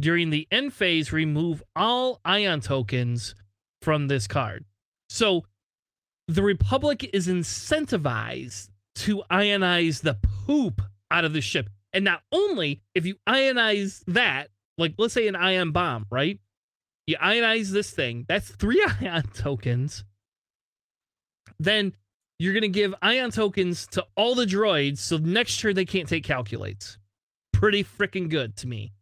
During the end phase remove all ion tokens from this card. So the republic is incentivized to ionize the poop out of the ship and not only if you ionize that, like let's say an ion bomb, right? You ionize this thing, that's three ion tokens. Then you're going to give ion tokens to all the droids so next turn they can't take calculates. Pretty freaking good to me.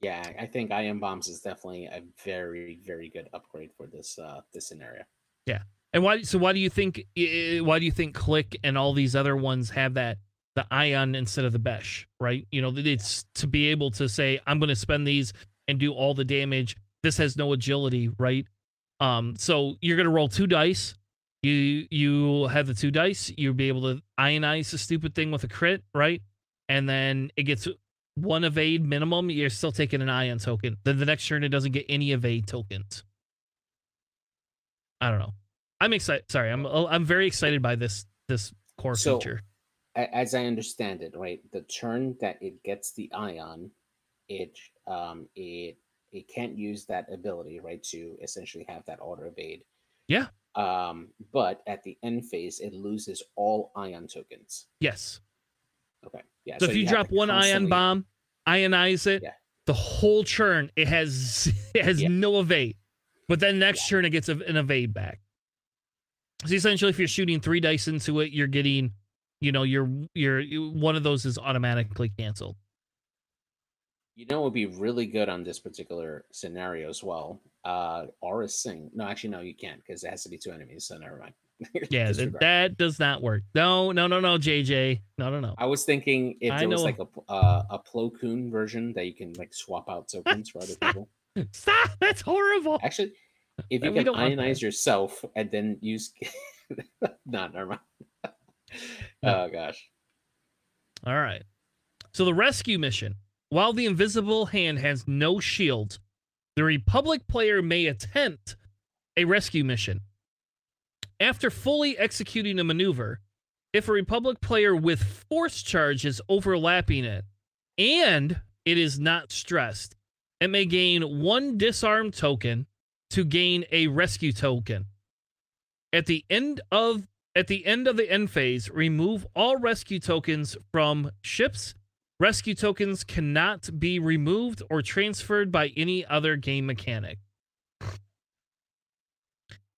Yeah, I think ion bombs is definitely a very very good upgrade for this uh this scenario. Yeah. And why so why do you think why do you think Klick and all these other ones have that the ion instead of the besh, right? You know, it's to be able to say, I'm going to spend these and do all the damage. This has no agility, right? Um, so you're going to roll two dice. You you have the two dice. You'll be able to ionize the stupid thing with a crit, right? And then it gets one evade minimum. You're still taking an ion token. Then the next turn it doesn't get any evade tokens. I don't know. I'm excited. Sorry, I'm I'm very excited by this this core so, feature as I understand it, right, the turn that it gets the ion, it um, it it can't use that ability, right, to essentially have that auto evade. Yeah. Um, but at the end phase, it loses all ion tokens. Yes. Okay. Yeah. So, if you, have drop one ion bomb, ionize it, Yeah. the whole churn it has it has Yeah. no evade. But then next turn it gets an evade back. So essentially, if you're shooting three dice into it, you're getting, you know, your your one of those is automatically canceled. You know, it would be really good on this particular scenario as well. Uh, Aurra Sing. No, actually, no, you can't because it has to be two enemies. So never mind. Yeah, that, that does not work. No, no, no, no, JJ, no, no, no. I was thinking if I there was like a uh, a Plo Koon version that you can like swap out tokens for other people. Stop! That's horrible. Actually, if Uh, you can don't want that. ionize yourself and then use, no, never mind. Oh gosh. All right. So the rescue mission. While the invisible hand has no shield, the Republic player may attempt a rescue mission. After fully executing a maneuver, if a Republic player with force charge is overlapping it and it is not stressed, it may gain one disarm token to gain a rescue token. At the end of at the end of the end phase, remove all rescue tokens from ships. Rescue tokens cannot be removed or transferred by any other game mechanic.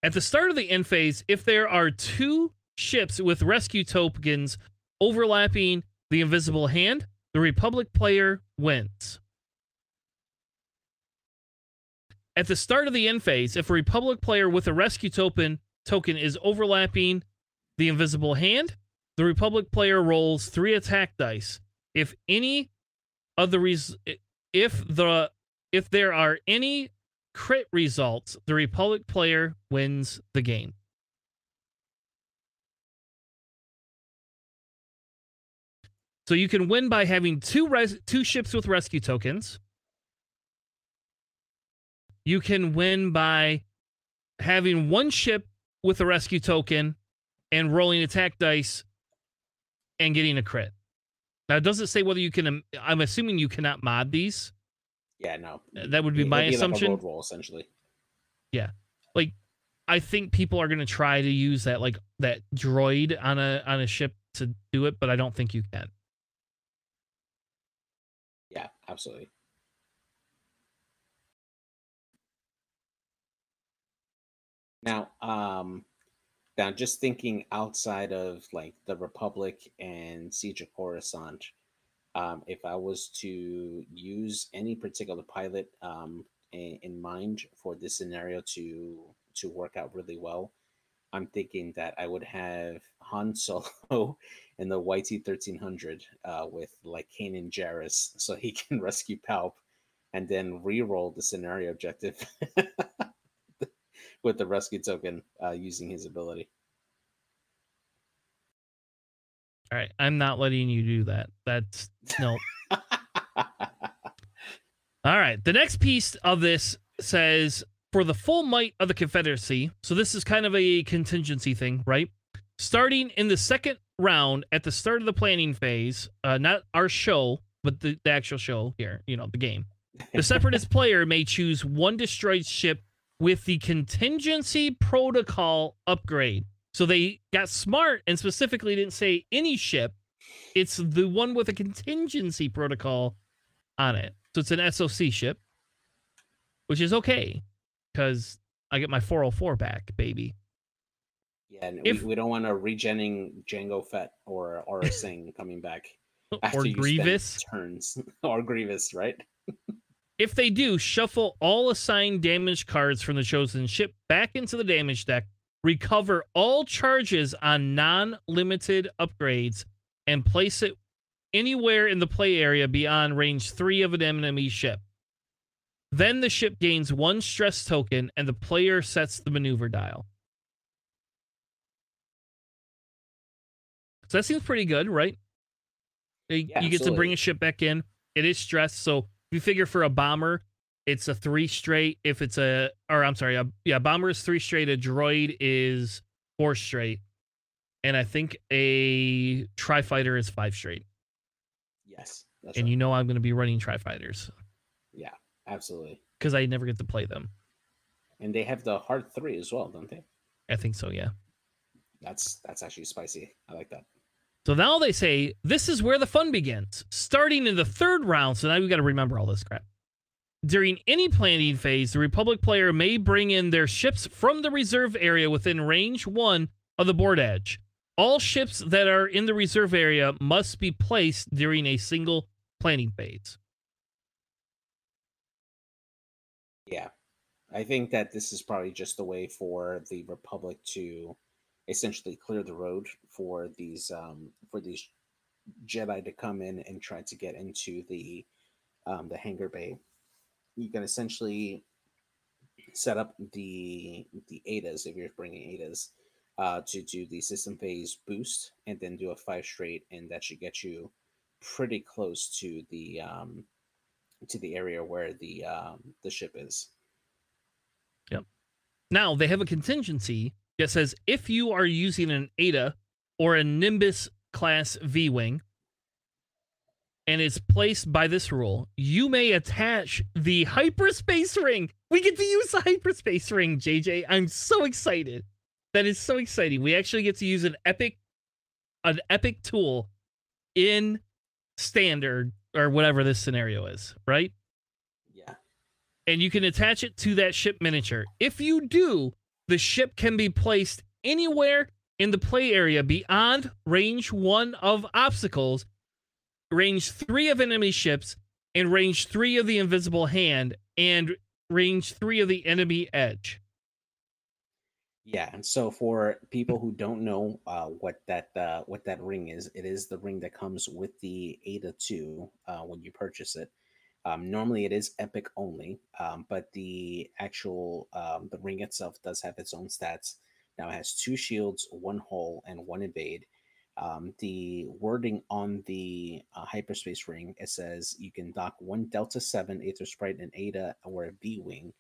At the start of the end phase, if there are two ships with rescue tokens overlapping the invisible hand, the Republic player wins. At the start of the end phase, if a Republic player with a rescue token token is overlapping the invisible hand, the Republic player rolls three attack dice. If any of the res- if the if there are any crit results, the Republic player wins the game. So you can win by having two res- two ships with rescue tokens. You can win by having one ship with a rescue token and rolling attack dice and getting a crit. Now, it doesn't say whether you can. um, I'm assuming you cannot mod these. Yeah, no. That would be It- my it'd assumption. Like a roll, essentially. Yeah. Like, I think people are going to try to use that like that droid on a on a ship to do it, but I don't think you can. Yeah, absolutely. Now, um, now just thinking outside of like the Republic and Siege of Coruscant, um, if I was to use any particular pilot um, in, in mind for this scenario to to work out really well, I'm thinking that I would have Han Solo in the YT thirteen hundred uh, with like Kanan Jarrus, so he can rescue Palp, and then re-roll the scenario objective with the rescue token uh, using his ability. All right, I'm not letting you do that. That's no. All right. The next piece of this says for the full might of the Confederacy. So this is kind of a contingency thing, right? Starting in the second round at the start of the planning phase, uh, not our show, but the, the actual show here, you know, the game. The separatist player may choose one destroyed ship with the contingency protocol upgrade. So they got smart and specifically didn't say any ship. It's the one with a contingency protocol on it. So it's an SOC ship, which is okay because I get my 404 back, baby. Yeah, and If- we, we don't want a regenning Jango Fett or or Sing coming back after or Grievous. turns or Grievous, right? If they do, shuffle all assigned damage cards from the chosen ship back into the damage deck, recover all charges on non limited upgrades, and place it anywhere in the play area beyond range three of an enemy ship. Then the ship gains one stress token and the player sets the maneuver dial. So that seems pretty good, right? You Yeah, you get to bring a ship back in. It is stressed, so you figure for a bomber, it's a three straight. If it's a, or I'm sorry, a, yeah, bomber is three straight. A droid is four straight, and I think a tri fighter is five straight. Yes, that's and right. you know I'm going to be running tri fighters. Yeah, absolutely. because I never get to play them. And they have the hard three as well, don't they? I think so, yeah. That's that's actually spicy. I like that. So now they say this is where the fun begins. Starting in the third round, so now we got to remember all this crap. During any planning phase, the Republic player may bring in their ships from the reserve area within range one of the board edge. All ships that are in the reserve area must be placed during a single planning phase. Yeah. I think that this is probably just a way for the Republic to essentially clear the road for these um for these Jedi to come in and try to get into the um the hangar bay. You can essentially set up the the Etas if you're bringing Etas uh, to do the system phase boost and then do a five straight, and that should get you pretty close to the um, to the area where the um, the ship is. Yep. Now they have a contingency that says if you are using an Eta or a Nimbus class V Wing and it's placed by this rule, you may attach the hyperspace ring. We get to use the hyperspace ring, JJ. I'm so excited. That is so exciting. We actually get to use an epic an epic tool in standard or whatever this scenario is, right? Yeah, and you can attach it to that ship miniature. If you do, the ship can be placed anywhere in the play area beyond range one of obstacles, range three of enemy ships, and range three of the invisible hand, and range three of the enemy edge. yeah. And so for people who don't know uh, what that uh, what that ring is, it is the ring that comes with the Eta Two uh, when you purchase it. Um, normally, it is Epic only, um, but the actual um, the ring itself does have its own stats. Now it has two shields, one hull, and one evade. Um, the wording on the uh, hyperspace ring it says you can dock one Delta Seven Aether Sprite and Eta or a V Wing.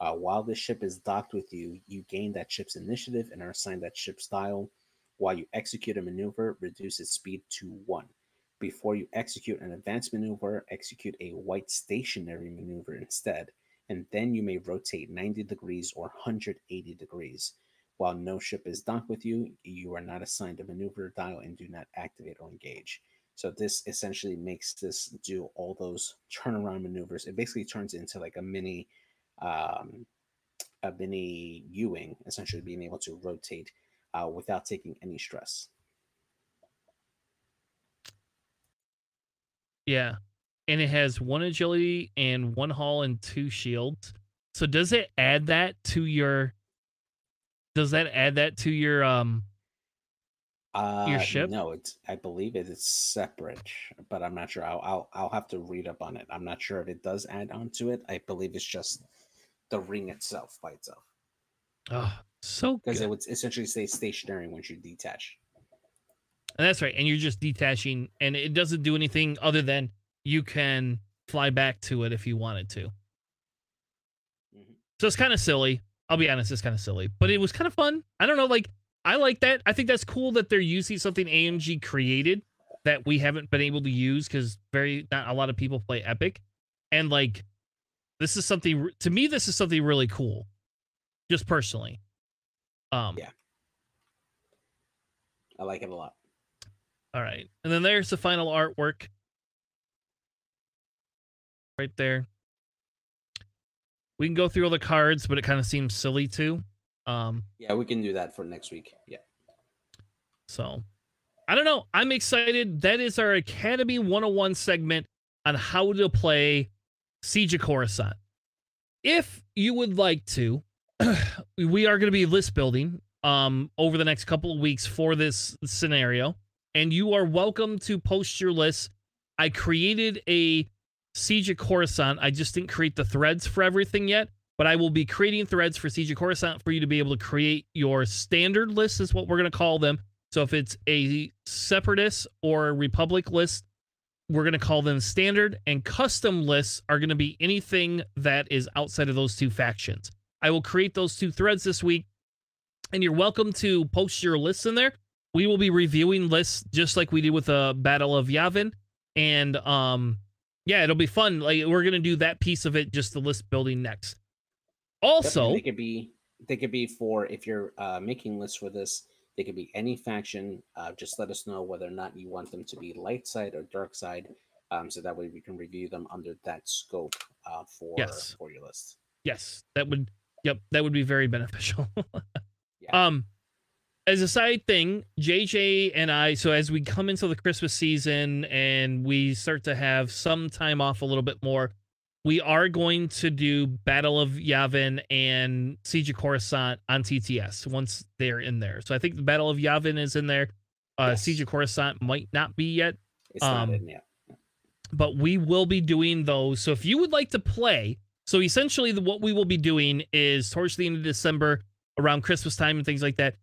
Uh, while the ship is docked with you, you gain that ship's initiative and are assigned that ship style. While you execute a maneuver, reduce its speed to one. Before you execute an advanced maneuver, execute a white stationary maneuver instead, and then you may rotate 90 degrees or 180 degrees. While no ship is docked with you, you are not assigned a maneuver dial and do not activate or engage. So this essentially makes this do all those turnaround maneuvers. It basically turns into like a mini um, a mini U-wing, essentially being able to rotate uh, without taking any stress. Yeah. And it has one agility and one hull and two shields. So does it add that to your does that add that to your um Uh, your ship? No, it's. I believe it is separate, but I'm not sure. I'll, I'll I'll have to read up on it. I'm not sure if it does add on to it. I believe it's just the ring itself by itself, oh, so because it would essentially stay stationary once you detach. And that's right. And you're just detaching and it doesn't do anything other than you can fly back to it if you wanted to. Mhm. So it's kind of silly. I'll be honest, it's kind of silly, but it was kind of fun. I don't know, like I like that. I think that's cool that they're using something AMG created that we haven't been able to use because very not a lot of people play Epic, and like this is something to me. This is something really cool, just personally. Um, Yeah. I like it a lot. All right. And then there's the final artwork. Right there. We can go through all the cards, but it kind of seems silly too. Um, Yeah, we can do that for next week. Yeah. so I don't know. I'm excited. That is our Academy 101 segment on how to play Siege of Coruscant. If you would like to, we are going to be list building um over the next couple of weeks for this scenario and you are welcome to post your list. I created a Siege of Coruscant. I just didn't create the threads for everything yet, but I will be creating threads for Siege of Coruscant for you to be able to create your standard list, is what we're going to call them. So if it's a separatist or republic list, we're going to call them standard, and custom lists are going to be anything that is outside of those two factions. I will create those two threads this week, and you're welcome to post your lists in there. We will be reviewing lists just like we did with the Battle of Yavin, and um, yeah, it'll be fun. Like we're gonna do that piece of it, just the list building next. Also, they could be they could be for if you're uh, making lists for this. They could be any faction. Uh, just let us know whether or not you want them to be light side or dark side, um, so that way we can review them under that scope uh, for Yes. for your list. yes, that would yep, that would be very beneficial. Yeah. Um as a side thing, JJ and I, so as we come into the Christmas season and we start to have some time off a little bit more, we are going to do Battle of Yavin and Siege of Coruscant on TTS once they're in there. So I think the Battle of Yavin is in there. Uh, Yes. Siege of Coruscant might not be yet, It's not um, in yet. but we will be doing those. So if you would like to play, so essentially the, what we will be doing is towards the end of December, around Christmas time and things like that,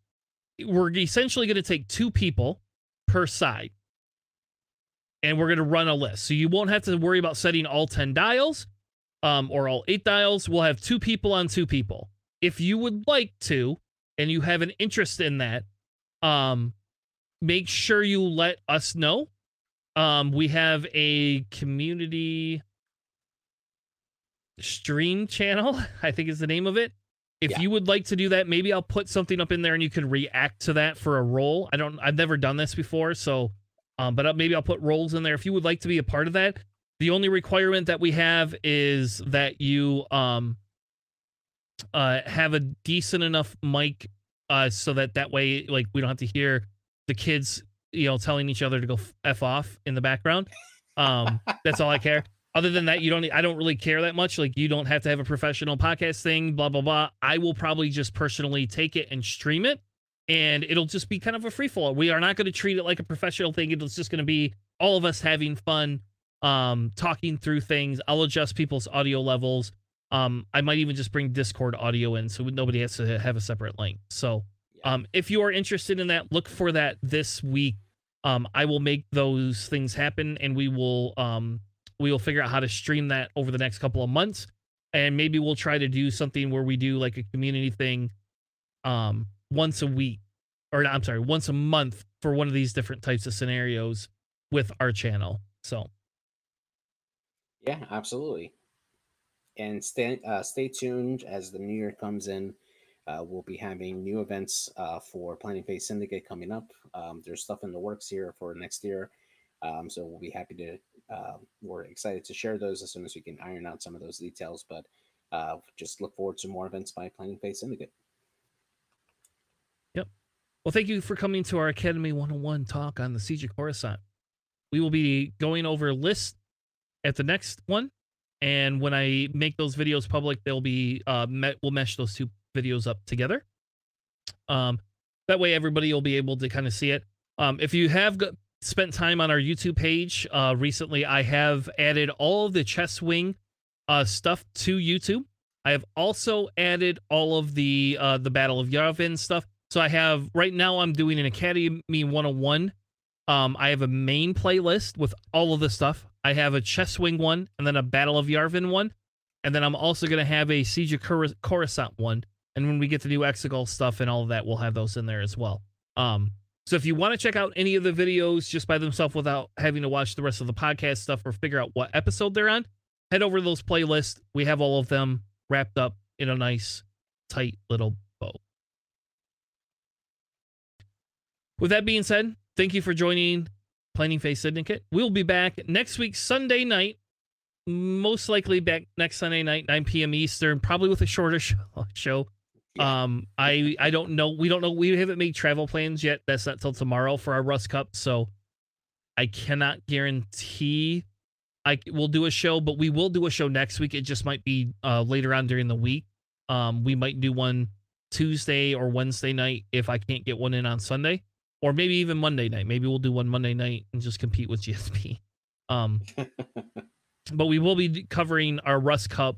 we're essentially going to take two people per side, and we're going to run a list. So you won't have to worry about setting all ten dials, um, or all eight dials. We'll have two people on two people. If you would like to, and you have an interest in that, um, make sure you let us know um, we have a community stream channel, I think is the name of it. If Yeah. you would like to do that, maybe I'll put something up in there and you can react to that for a role. I don't I've never done this before, so um, but uh, maybe I'll put roles in there if you would like to be a part of that. The only requirement that we have is that you um uh have a decent enough mic uh so that that way like we don't have to hear the kids you know telling each other to go f- f off in the background um that's all i care other than that you don't i don't really care that much. Like you don't have to have a professional podcast thing blah blah blah. I will probably just personally take it and stream it and it'll just be kind of a free fall. We are not going to treat it like a professional thing. It's just going to be all of us having fun um talking through things. I'll adjust people's audio levels. Um i might even just bring discord audio in so nobody has to have a separate link. So um, if you are interested in that, look for that this week. Um, I will make those things happen, and we will um, we will figure out how to stream that over the next couple of months, and maybe we'll try to do something where we do like a community thing, um, once a week, or I'm sorry, once a month for one of these different types of scenarios with our channel. So Yeah, absolutely. And stay uh, stay tuned as the new year comes in. Uh, we'll be having new events uh, for Planning Phase Syndicate coming up. Um, there's stuff in the works here for next year, um, so we'll be happy to. Uh, we're excited to share those as soon as we can iron out some of those details. But uh, just look forward to more events by Planning Phase Syndicate. Yep. Well, thank you for coming to our Academy 101 talk on the Siege of Coruscant. We will be going over lists at the next one, and when I make those videos public, they'll be uh, met, we'll mesh those two videos up together. Um, that way, everybody will be able to kind of see it. Um, if you have spent time on our YouTube page uh, recently, I have added all of the Chess Wing uh, stuff to YouTube. I have also added all of the uh, the Battle of Yavin stuff. So I have right now I'm doing an Academy 101. Um, I have a main playlist with all of the stuff. I have a Chess Wing one, and then a Battle of Yavin one, and then I'm also gonna have a Siege of Cor- Coruscant one. And when we get to do Exegol stuff and all of that, we'll have those in there as well. Um, so if you want to check out any of the videos just by themselves without having to watch the rest of the podcast stuff or figure out what episode they're on, head over to those playlists. We have all of them wrapped up in a nice, tight little bow. With that being said, thank you for joining Planning Phase Syndicate. We'll be back next week, Sunday night. Most likely back next Sunday night, 9 p.m. Eastern, probably with a shorter show. Yeah. Um, I I don't know. We don't know. We haven't made travel plans yet. That's not till tomorrow for our Rust Cup. So I cannot guarantee I will do a show, but we will do a show next week. It just might be uh, later on during the week. Um, we might do one Tuesday or Wednesday night if I can't get one in on Sunday, or maybe even Monday night. Maybe we'll do one Monday night and just compete with GSP. Um, but we will be covering our Rust Cup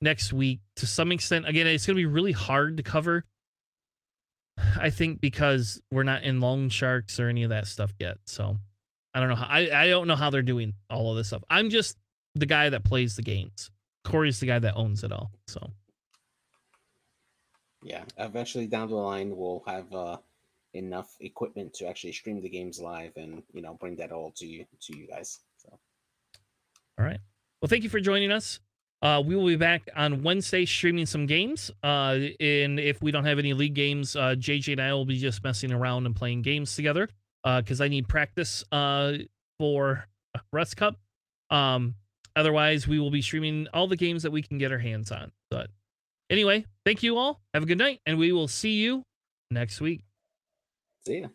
next week to some extent. Again, it's going to be really hard to cover. I think because we're not in Longshanks or any of that stuff yet. So I don't know how I, I don't know how they're doing all of this stuff. I'm just the guy that plays the games. Corey's the guy that owns it all. So Yeah, eventually down the line we'll have uh, enough equipment to actually stream the games live and you know bring that all to you to you guys. So All right. Well, thank you for joining us. Uh, we will be back on Wednesday streaming some games. Uh, and if we don't have any league games, uh, JJ and I will be just messing around and playing games together because I need practice uh, for Rust Cup. Um, otherwise, we will be streaming all the games that we can get our hands on. But anyway, thank you all. Have a good night, and we will see you next week. See ya.